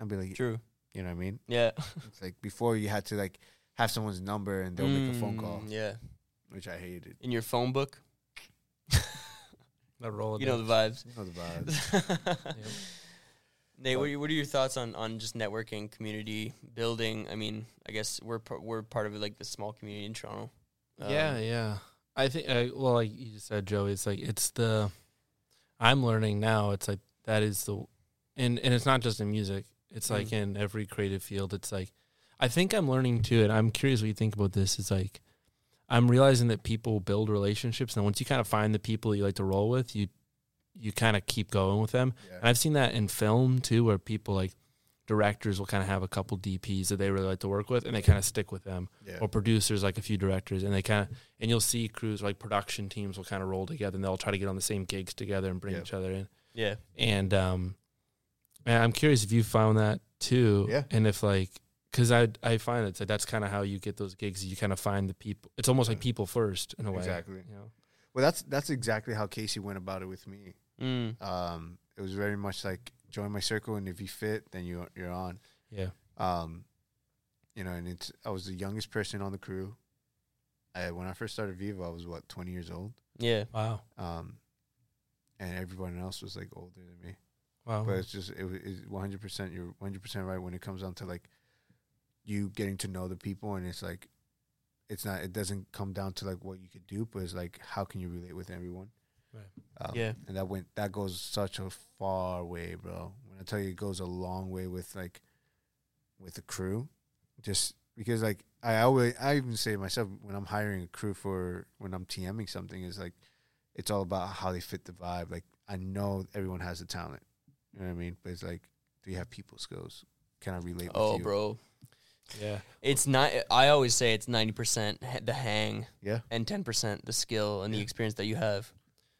S3: I'd be like,
S1: True.
S3: you know what I mean?
S1: Yeah.
S3: It's like before you had to like have someone's number and they'll make a phone call,
S1: Mm, Yeah.
S3: which I hated.
S1: In your phone book,
S2: That roll.
S1: you know the vibes.
S3: You know the vibes.
S1: Nate, what are, your, what are your thoughts on, on just networking, community building? I mean, I guess we're we're part of like the small community in Toronto. Um,
S2: yeah, yeah. I think. Uh, well, like you just said, Joey, it's like it's the. I'm learning now. It's like that is the, and and it's not just in music. It's like
S1: Mm.
S2: in every creative field. It's like, I think I'm learning too, and I'm curious what you think about this. Is like, I'm realizing that people build relationships, and once you kind of find the people you like to roll with, you, you kind of keep going with them.
S3: Yeah.
S2: And I've seen that in film too, where people like directors will kind of have a couple DPs that they really like to work with, and they kind of stick with them
S3: yeah.
S2: or producers like a few directors and they kind of and you'll see crews like production teams will kind of roll together and they'll try to get on the same gigs together and bring
S3: Yeah.
S2: each other in
S1: Yeah.
S2: and um and i'm curious if you found that too
S3: Yeah.
S2: and if like because i i find it's like that's kind of how you get those gigs you kind of find the people it's almost like people first in a way
S3: Exactly.
S2: you know
S3: Well, that's that's exactly how Casey went about it with me.
S1: Mm.
S3: Um, it was very much like join my circle, and if you fit, then you you're on.
S2: yeah
S3: Um, you know, and it's I was the youngest person on the crew. I, when I first started Viva, I was what twenty years old.
S1: Yeah.
S2: wow
S3: Um, and everyone else was like older than me.
S2: wow
S3: But it's just it was one hundred percent. You're one hundred percent right when it comes down to like you getting to know the people, and it's like it's not. It doesn't come down to like what you could do, but it's like how can you relate with everyone.
S2: Right.
S3: Um,
S1: Yeah.
S3: and that went that goes such a far way, bro. When I tell you it goes a long way with like with the crew, just because like I always I even say to myself when I'm hiring a crew for when I'm TMing something is like it's all about how they fit the vibe. Like I know everyone has the talent, you know what I mean, but it's like do you have people skills? Can I relate?
S1: Oh,
S3: with you?
S1: bro.
S2: yeah
S1: It's not. I always say it's ninety percent the hang
S3: Yeah,
S1: and ten percent the skill and the experience that you have.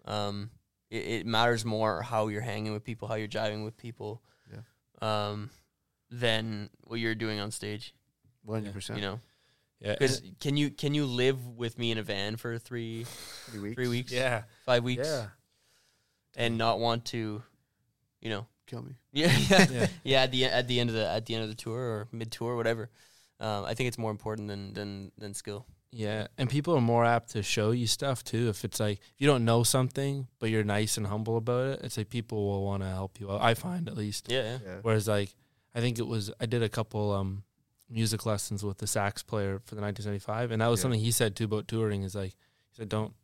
S1: Um, it, it matters more how you're hanging with people, how you're jiving with people,
S3: Yeah.
S1: um, than what you're doing on stage.
S3: one hundred percent.
S1: You know,
S2: yeah
S1: because can you can you live with me in a van for three
S3: three weeks.
S1: three weeks,
S2: yeah
S1: five weeks,
S2: yeah
S1: and not want to, you know,
S3: Kill me.
S1: yeah, yeah,
S2: yeah
S1: yeah. At the at the end of the at the end of the tour or mid tour, whatever. Um, I think it's more important than than than skill.
S2: Yeah, and people are more apt to show you stuff too. If it's like if you don't know something, but you're nice and humble about it, it's like people will want to help you out. I find at least.
S1: Yeah, yeah.
S3: Yeah.
S2: Whereas like I think it was I did a couple um music lessons with the sax player for the 1975, and that was
S3: Yeah.
S2: something he said too about touring. Is like he said don't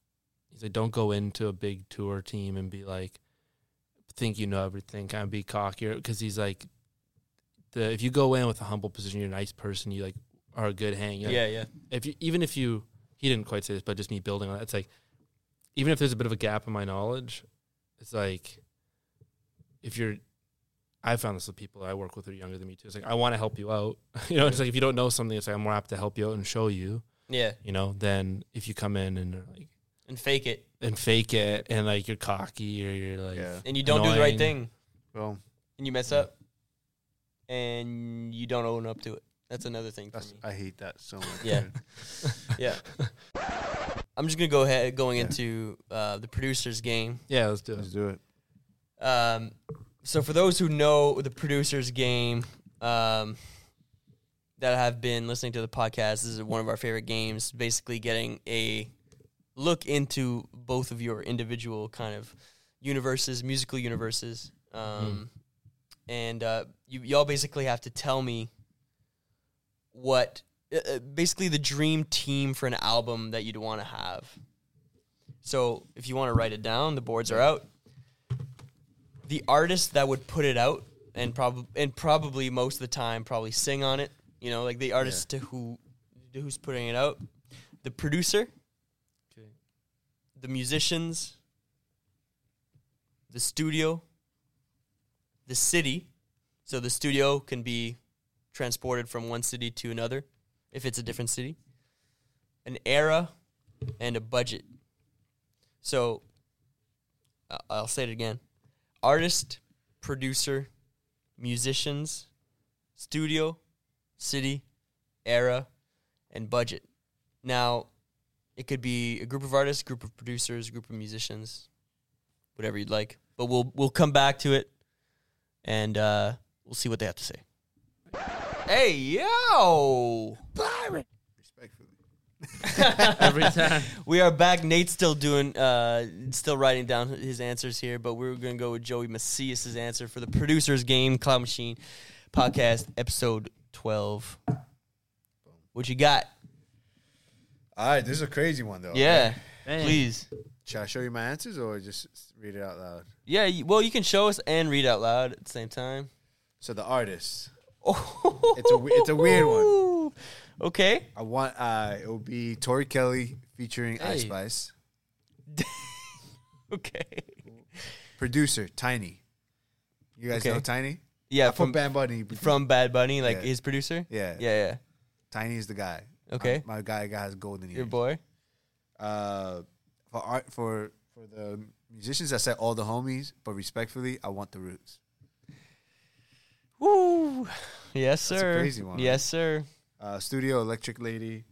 S2: he said don't go into a big tour team and be like think you know everything, kind of be cocky, because he's like the if you go in with a humble position, you're a nice person, you like are a good hang. You're like,
S1: Yeah, yeah.
S2: if you even if you he didn't quite say this, but just me building on it, it's like even if there's a bit of a gap in my knowledge, it's like if you're I found this with people I work with who are younger than me too. It's like I want to help you out. you know, it's like if you don't know something, it's like I'm more apt to help you out and show you.
S1: Yeah.
S2: You know, then if you come in and are like
S1: And fake it.
S2: and fake it and like you're cocky or you're like
S3: Yeah.
S1: And you don't do the right thing.
S3: Well,
S1: And you mess up. And you don't own up to it. That's another thing for
S3: that's,
S1: me.
S3: I hate that so much.
S1: Yeah. Yeah. I'm just gonna go ahead going
S3: Yeah.
S1: into uh, the producers game.
S2: yeah, let's do it.
S3: Let's do it.
S1: Um, so for those who know the producers game, um, that have been listening to the podcast, this is one of our favorite games. Basically, getting a look into both of your individual kind of universes, musical universes, um, and uh, you y'all basically have to tell me what uh, uh, basically the dream team for an album that you'd want to have. So if you want to write it down, the boards are out the artist that would put it out and probably and probably most of the time probably sing on it. You know, like the artist to who who's putting it out, the producer,
S2: Okay.
S1: the musicians, the studio, the city. So the studio can be transported from one city to another if it's a different city. An era and a budget. So I'll say it again artist, producer, musicians, studio, city, era, and budget. Now, it could be a group of artists, group of producers, group of musicians, whatever you'd like. But we'll we'll come back to it, and uh, we'll see what they have to say. Hey yo! Byron.
S3: Respectfully.
S2: Every time.
S1: We are back. Nate's still doing, uh, still writing down his answers here, but we're gonna go with Joey Macias's answer for the producers game, Cloud Machine podcast, episode twelve. What you got?
S3: All right, this is a crazy one though.
S1: Yeah,
S2: Dang.
S1: please.
S3: Should I show you my answers or just read it out loud?
S1: Yeah, you- well, you can show us and read out loud at the same time.
S3: So the artist,
S1: Oh,
S3: It's a it's a weird one.
S1: Okay.
S3: I want uh it will be Tori Kelly featuring Ice Spice.
S1: Okay.
S3: Producer Tainy. You guys
S1: Okay.
S3: know Tainy?
S1: Yeah,
S3: put
S1: from
S3: Bad Bunny.
S1: from Bad Bunny, like
S3: Yeah.
S1: his producer.
S3: yeah,
S1: Yeah,
S3: yeah. Tainy is the guy.
S1: Okay.
S3: my, my guy has golden ears.
S1: Your boy.
S3: Uh, for art for for the musicians, I said all the homies, but respectfully, I want the Roots.
S1: Woo. Yes,
S3: That's a
S1: sir.
S3: crazy one,
S1: Yes, sir.
S3: Uh, Studio Electric Lady,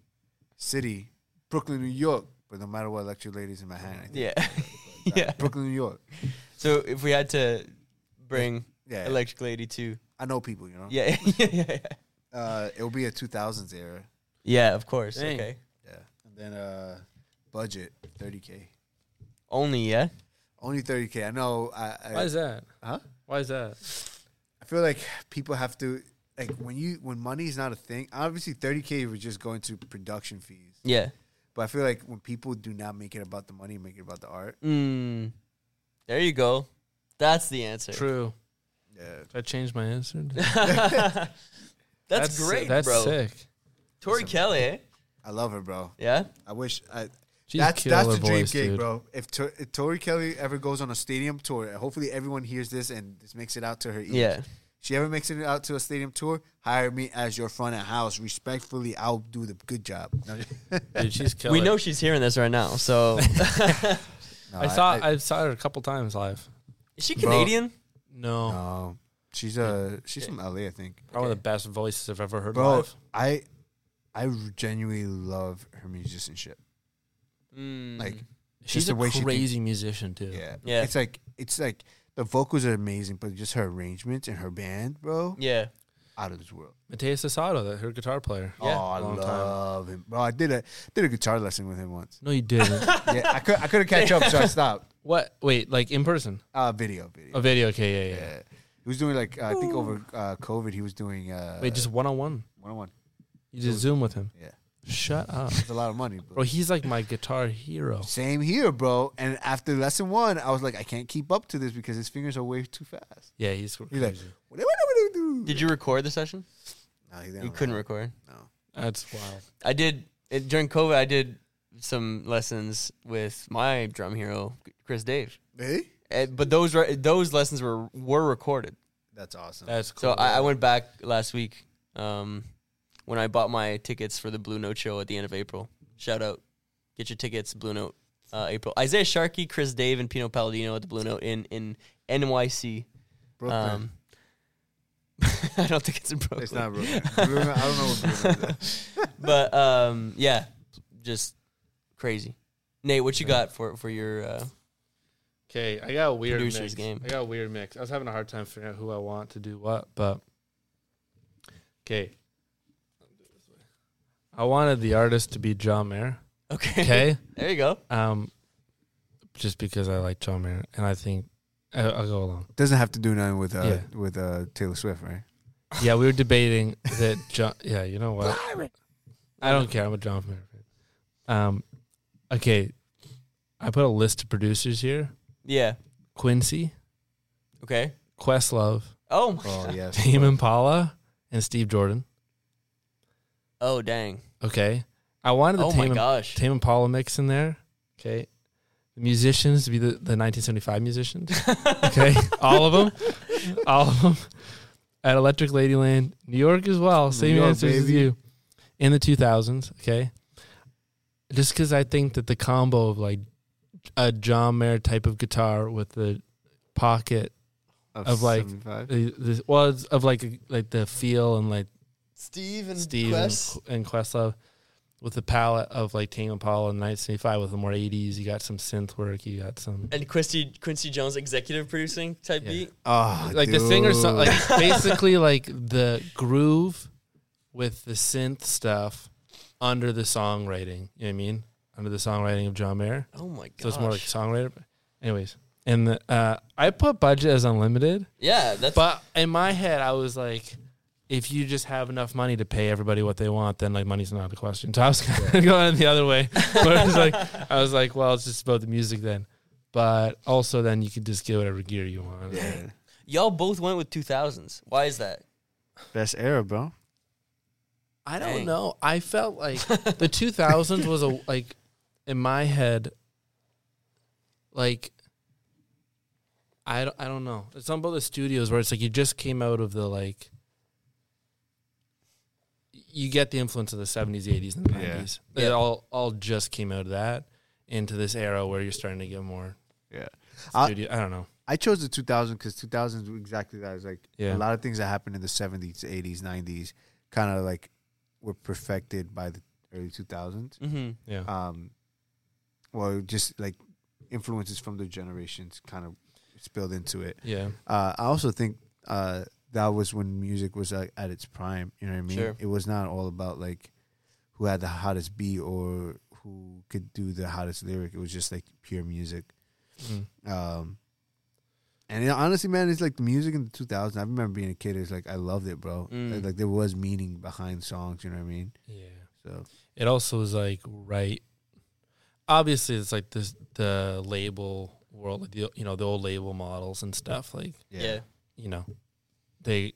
S3: City, Brooklyn, New York. But no matter what, Electric Lady's in my hand. I think.
S1: Yeah.
S3: That-
S1: yeah.
S3: Brooklyn, New York.
S1: So if we had to bring
S3: Yeah,
S1: Electric Lady to,
S3: I know people. You know.
S1: yeah, yeah, yeah, yeah.
S3: Uh, it'll be a 2000s era.
S1: Yeah, of course.
S2: Dang.
S1: Okay.
S3: Yeah, and then uh, budget 30k.
S1: Only yeah.
S3: Only 30k. I know. I, I,
S2: Why is that?
S3: Huh?
S2: Why is that?
S3: I feel like people have to like when you when money is not a thing. Obviously, 30k was just going to production fees.
S1: Yeah.
S3: But I feel like when people do not make it about the money, make it about the art.
S1: Mm. There you go. That's the answer.
S2: True.
S3: Yeah,
S2: Did I change my answer?
S1: That's, great,
S2: That's
S1: bro.
S2: sick.
S1: Tori Kelly, eh?
S3: I love her, bro.
S1: Yeah.
S3: I wish I.
S2: She's
S3: that's that's the dream
S2: voice,
S3: gig,
S2: dude.
S3: bro. If, Tor- if Tori Kelly ever goes on a stadium tour, hopefully everyone hears this and this makes it out to her ears.
S1: Yeah.
S3: She ever makes it out to a stadium tour, hire me as your front of house. Respectfully, I'll do the good job.
S2: Dude, she's killer.
S1: We know she's hearing this right now. So
S3: no,
S2: I saw I, saw her a couple times live.
S1: is she
S3: Bro.
S1: Canadian?
S2: No,
S3: No, she's uh she's from LA, I think.
S2: probably the best voices I've ever heard
S3: Bro,
S2: live.
S3: I I genuinely love her musicianship.
S1: Mm.
S3: Like,
S2: She's
S3: the
S2: a
S3: way she
S2: crazy musician too.
S3: yeah,
S1: Yeah.
S3: It's like it's like the vocals are amazing, but just her arrangements and her band, bro.
S1: yeah.
S3: out of this world.
S2: Mateus Asato, that her guitar player.
S1: Yeah.
S3: oh, I
S2: long time.
S3: love him, bro. I did a did a guitar lesson with him once.
S2: No, you didn't.
S3: yeah, I could I couldn't catch up, so I stopped.
S2: what? Wait, like in person?
S3: Uh, video, video.
S2: A video? Okay, yeah, yeah.
S3: yeah. He was doing like uh, I think over uh, COVID, he was doing uh,
S2: Wait, just one on one.
S3: one on one.
S2: You just zoom with him.
S3: Yeah,
S2: Shut up,
S3: it's a lot of money, bro.
S2: bro. He's like my guitar hero.
S3: Same here, bro. And after lesson one, I was like, I can't keep up to this because his fingers are way too fast.
S2: Yeah, he's
S3: He's like,
S2: crazy.
S3: what do I do?
S1: Did you record the session?
S3: No, he
S1: You
S3: didn't
S1: couldn't
S3: rap.
S1: record.
S3: No.
S2: That's wild.
S1: I did it, during COVID. I did some lessons with my drum hero, Chris Dave.
S3: Hey,
S1: Eh, But those re- those lessons were were recorded.
S3: that's awesome.
S2: That's
S1: So
S2: cool.
S1: I, I went back last week um, when I bought my tickets for the Blue Note show at the end of April. Shout out, get your tickets, Blue Note, uh, April. Isaiah Sharkey, Chris Dave, and Pino Palladino at the Blue Note in in NYC.
S3: Brooklyn.
S1: Um, I don't think it's in Brooklyn.
S3: it's not Brooklyn. Brooklyn. I don't know what Brooklyn is.
S1: but um, yeah, just crazy. Nate, what you got for for your? Uh,
S2: Okay, I got a weird
S1: Producer's
S2: mix.
S1: game.
S2: I got a weird mix. I was having a hard time figuring out who I want to do what, but okay. I wanted the artist to be John Mayer.
S1: okay,
S2: Okay,
S1: there you go.
S2: um, just because I like John Mayer, and I think I, I'll go along.
S3: Doesn't have to do nothing with uh,
S2: Yeah.
S3: with uh, Taylor Swift, right?
S2: Yeah, we were debating that John. Yeah, you know what? I don't care. I'm a John Mayer fan. Um, okay, I put a list of producers here:
S1: Yeah.
S2: Quincy,
S1: Okay.
S2: Questlove,
S1: Oh. my
S3: Oh
S1: God.
S3: yes.
S2: Tame Impala, and Steve Jordan.
S1: Oh dang.
S2: Okay. I wanted the
S1: Oh my
S2: Tame,
S1: gosh.
S2: Tame Impala mix in there. Okay. The musicians to be the, the 1975 musicians. okay. All of them. All of them. At Electric Ladyland, New York as well. Same
S3: York,
S2: answers as you. In the 2000s. Okay. Just because I think that the combo of like a John Mayer type of guitar with the pocket, Of, like,
S3: 75.
S2: the, the, well, it's of like like the feel and like
S1: Steve and
S2: Steve and, and Questlove with the palette of like Tame Impala in 1975 with the more 80s. You got some synth work. You got some
S1: and Quincy Quincy Jones executive producing type
S2: Yeah.
S1: beat.
S3: Oh,
S2: like the singer song,
S3: dude.
S2: like basically like the groove with the synth stuff under the songwriting. You know what I mean? Under the songwriting of John Mayer.
S1: Oh my god.
S2: So it's more like songwriter. Anyways, and the, uh, I put budget as unlimited,
S1: yeah. That's
S2: but in my head I was like. If you just have enough money to pay everybody what they want, then like money's not a question. So I was kind of going the other way. but I was like, I was like, well, it's just about the music then. But also, then you could just get whatever gear you want.
S3: Yeah.
S1: y'all both went with 2000s. Why is that?
S3: Best era, bro.
S2: I don't
S1: Dang.
S2: know. I felt like the 2000s was a like in my head like I don't, I don't know. It's something about the studios where it's like you just came out of the like you get the influence of the 70s, 80s and the 90s.
S1: Yeah.
S2: It all all just came out of that into this era where you're starting to get more
S3: Yeah. I-
S2: studio. I, don't know.
S3: I chose the 2000 because 2000s were exactly that. It's like
S2: Yeah.
S3: a lot of things that happened in the 70s, 80s, 90s kind of like were perfected by the early 2000s.
S1: Mm-hmm.
S2: Yeah.
S3: Um, well, just like influences from the generations kind of spilled into it.
S2: yeah.
S3: Uh, I also think uh, that was when music was like, at its prime. You know what I mean?
S1: Sure.
S3: It was not all about like who had the hottest beat or who could do the hottest lyric. It was just like pure music.
S2: Mm.
S3: Um, and know, honestly, man, it's like the music in the 2000s. I remember being a kid. It's like I loved it, bro.
S1: Mm.
S3: Like, like, there was meaning behind songs. You know what I mean?
S2: Yeah.
S3: So
S2: it also was like right obviously it's like this the label world like the you know the old label models and stuff like
S1: Yeah.
S2: you know they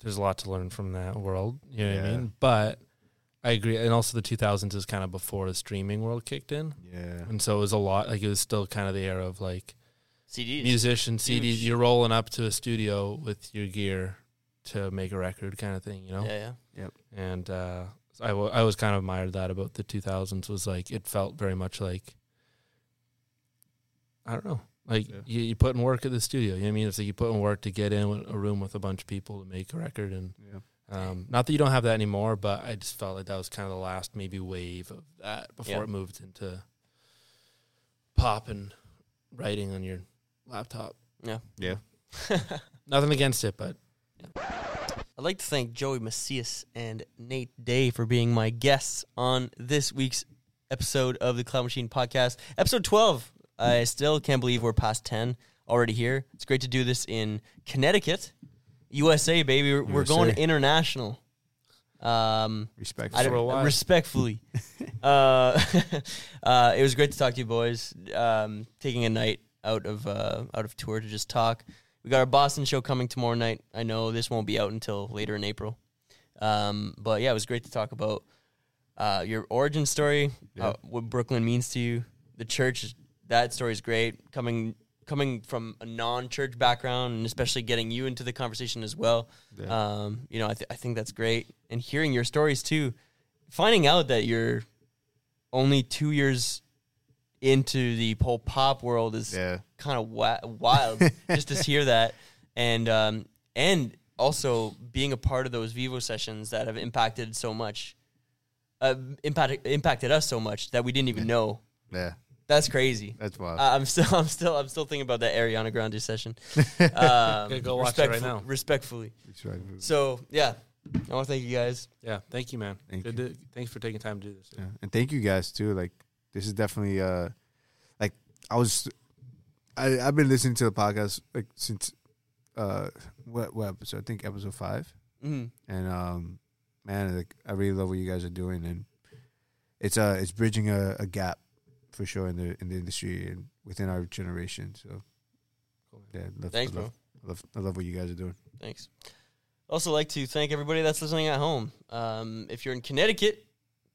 S2: there's a lot to learn from that world you know what i mean but i agree and also the 2000s is kind of before the streaming world kicked in
S3: yeah,
S2: and so it was a lot like it was still kind of the era of like
S1: CDs.
S2: musician cds
S1: Huge.
S2: you're rolling up to a studio with your gear to make a record kind of thing you know
S1: Yeah, yeah. Yep.
S2: and uh, I, w- I was kind of admired that about the 2000s was like it felt very much like I don't know like
S3: Yeah.
S2: you, you put in work at the studio you know what I mean it's like you put in work to get in a room with a bunch of people to make a record and
S3: yeah.
S2: um, not that you don't have that anymore but I just felt like that was kind of the last maybe wave of that before
S1: Yeah.
S2: it moved into pop and writing on your laptop
S1: Yeah.
S3: Yeah.
S2: nothing against it but
S1: I'd like to thank Joey Macias and Nate Day for being my guests on this week's episode of the Cloud Machine podcast, episode 12. I still can't believe we're past 10 already here. It's great to do this in Connecticut, USA, baby. We're, we're going international. Um,
S3: Respect.
S1: I
S2: For a
S1: don't,
S2: while.
S1: respectfully. uh, uh, it was great to talk to you boys. Um, taking a night out of uh, out of tour to just talk. We got our Boston show coming tomorrow night. I know this won't be out until later in April. Um, but yeah, it was great to talk about uh, your origin story,
S3: Yeah.
S1: uh, what Brooklyn means to you, the church. That story is great. Coming coming from a non-church background, and especially getting you into the conversation as well.
S3: Yeah.
S1: Um, you know, I, th- I think that's great. And hearing your stories too, finding out that you're only two years into the whole pop world is
S3: yeah.
S1: kind of wa- wild just to hear that. And um, and also being a part of those Vevo sessions that have impacted so much, uh, impacted impacted us so much that we didn't even know.
S3: Yeah.
S1: That's crazy.
S3: That's wild.
S1: I- I'm still, I'm still, I'm still thinking about that Ariana Grande session. Um,
S2: Gotta go watch it right now.
S1: Respectfully.
S3: That's right.
S1: So yeah, I want to thank you guys.
S2: Yeah, thank you, man.
S3: Thank
S2: Good to- thanks for taking time to do this.
S3: Yeah. And thank you guys too. Like this is definitely uh like I was I I've been listening to the podcast like since uh what what episode? I think episode five.
S1: hmm
S3: And um man, like I really love what you guys are doing and it's uh it's bridging a, a gap for sure in the in the industry and within our generation. So yeah, love,
S1: Thanks,
S3: I
S1: bro.
S3: love, I love I love what you guys are doing.
S1: Thanks. Also, like to thank everybody that's listening at home. Um, if you're in Connecticut,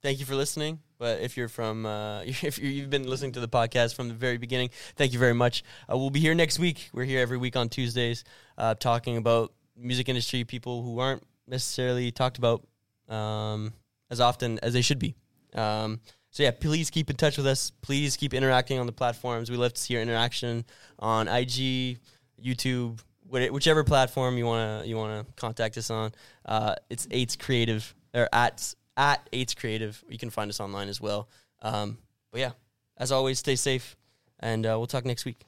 S1: thank you for listening. But if you're from, uh, if you- you've been listening to the podcast from the very beginning, thank you very much. Uh, we'll be here next week. We're here every week on Tuesdays, uh, talking about music industry people who aren't necessarily talked about um, as often as they should be. Um, so yeah, please keep in touch with us. Please keep interacting on the platforms. We love to see your interaction on IG, YouTube, whichever platform you wanna you wanna contact us on. Uh, it's Eights Creative or at at Eights Creative. You can find us online as well. Um, but yeah, as always, stay safe, and uh, we'll talk next week.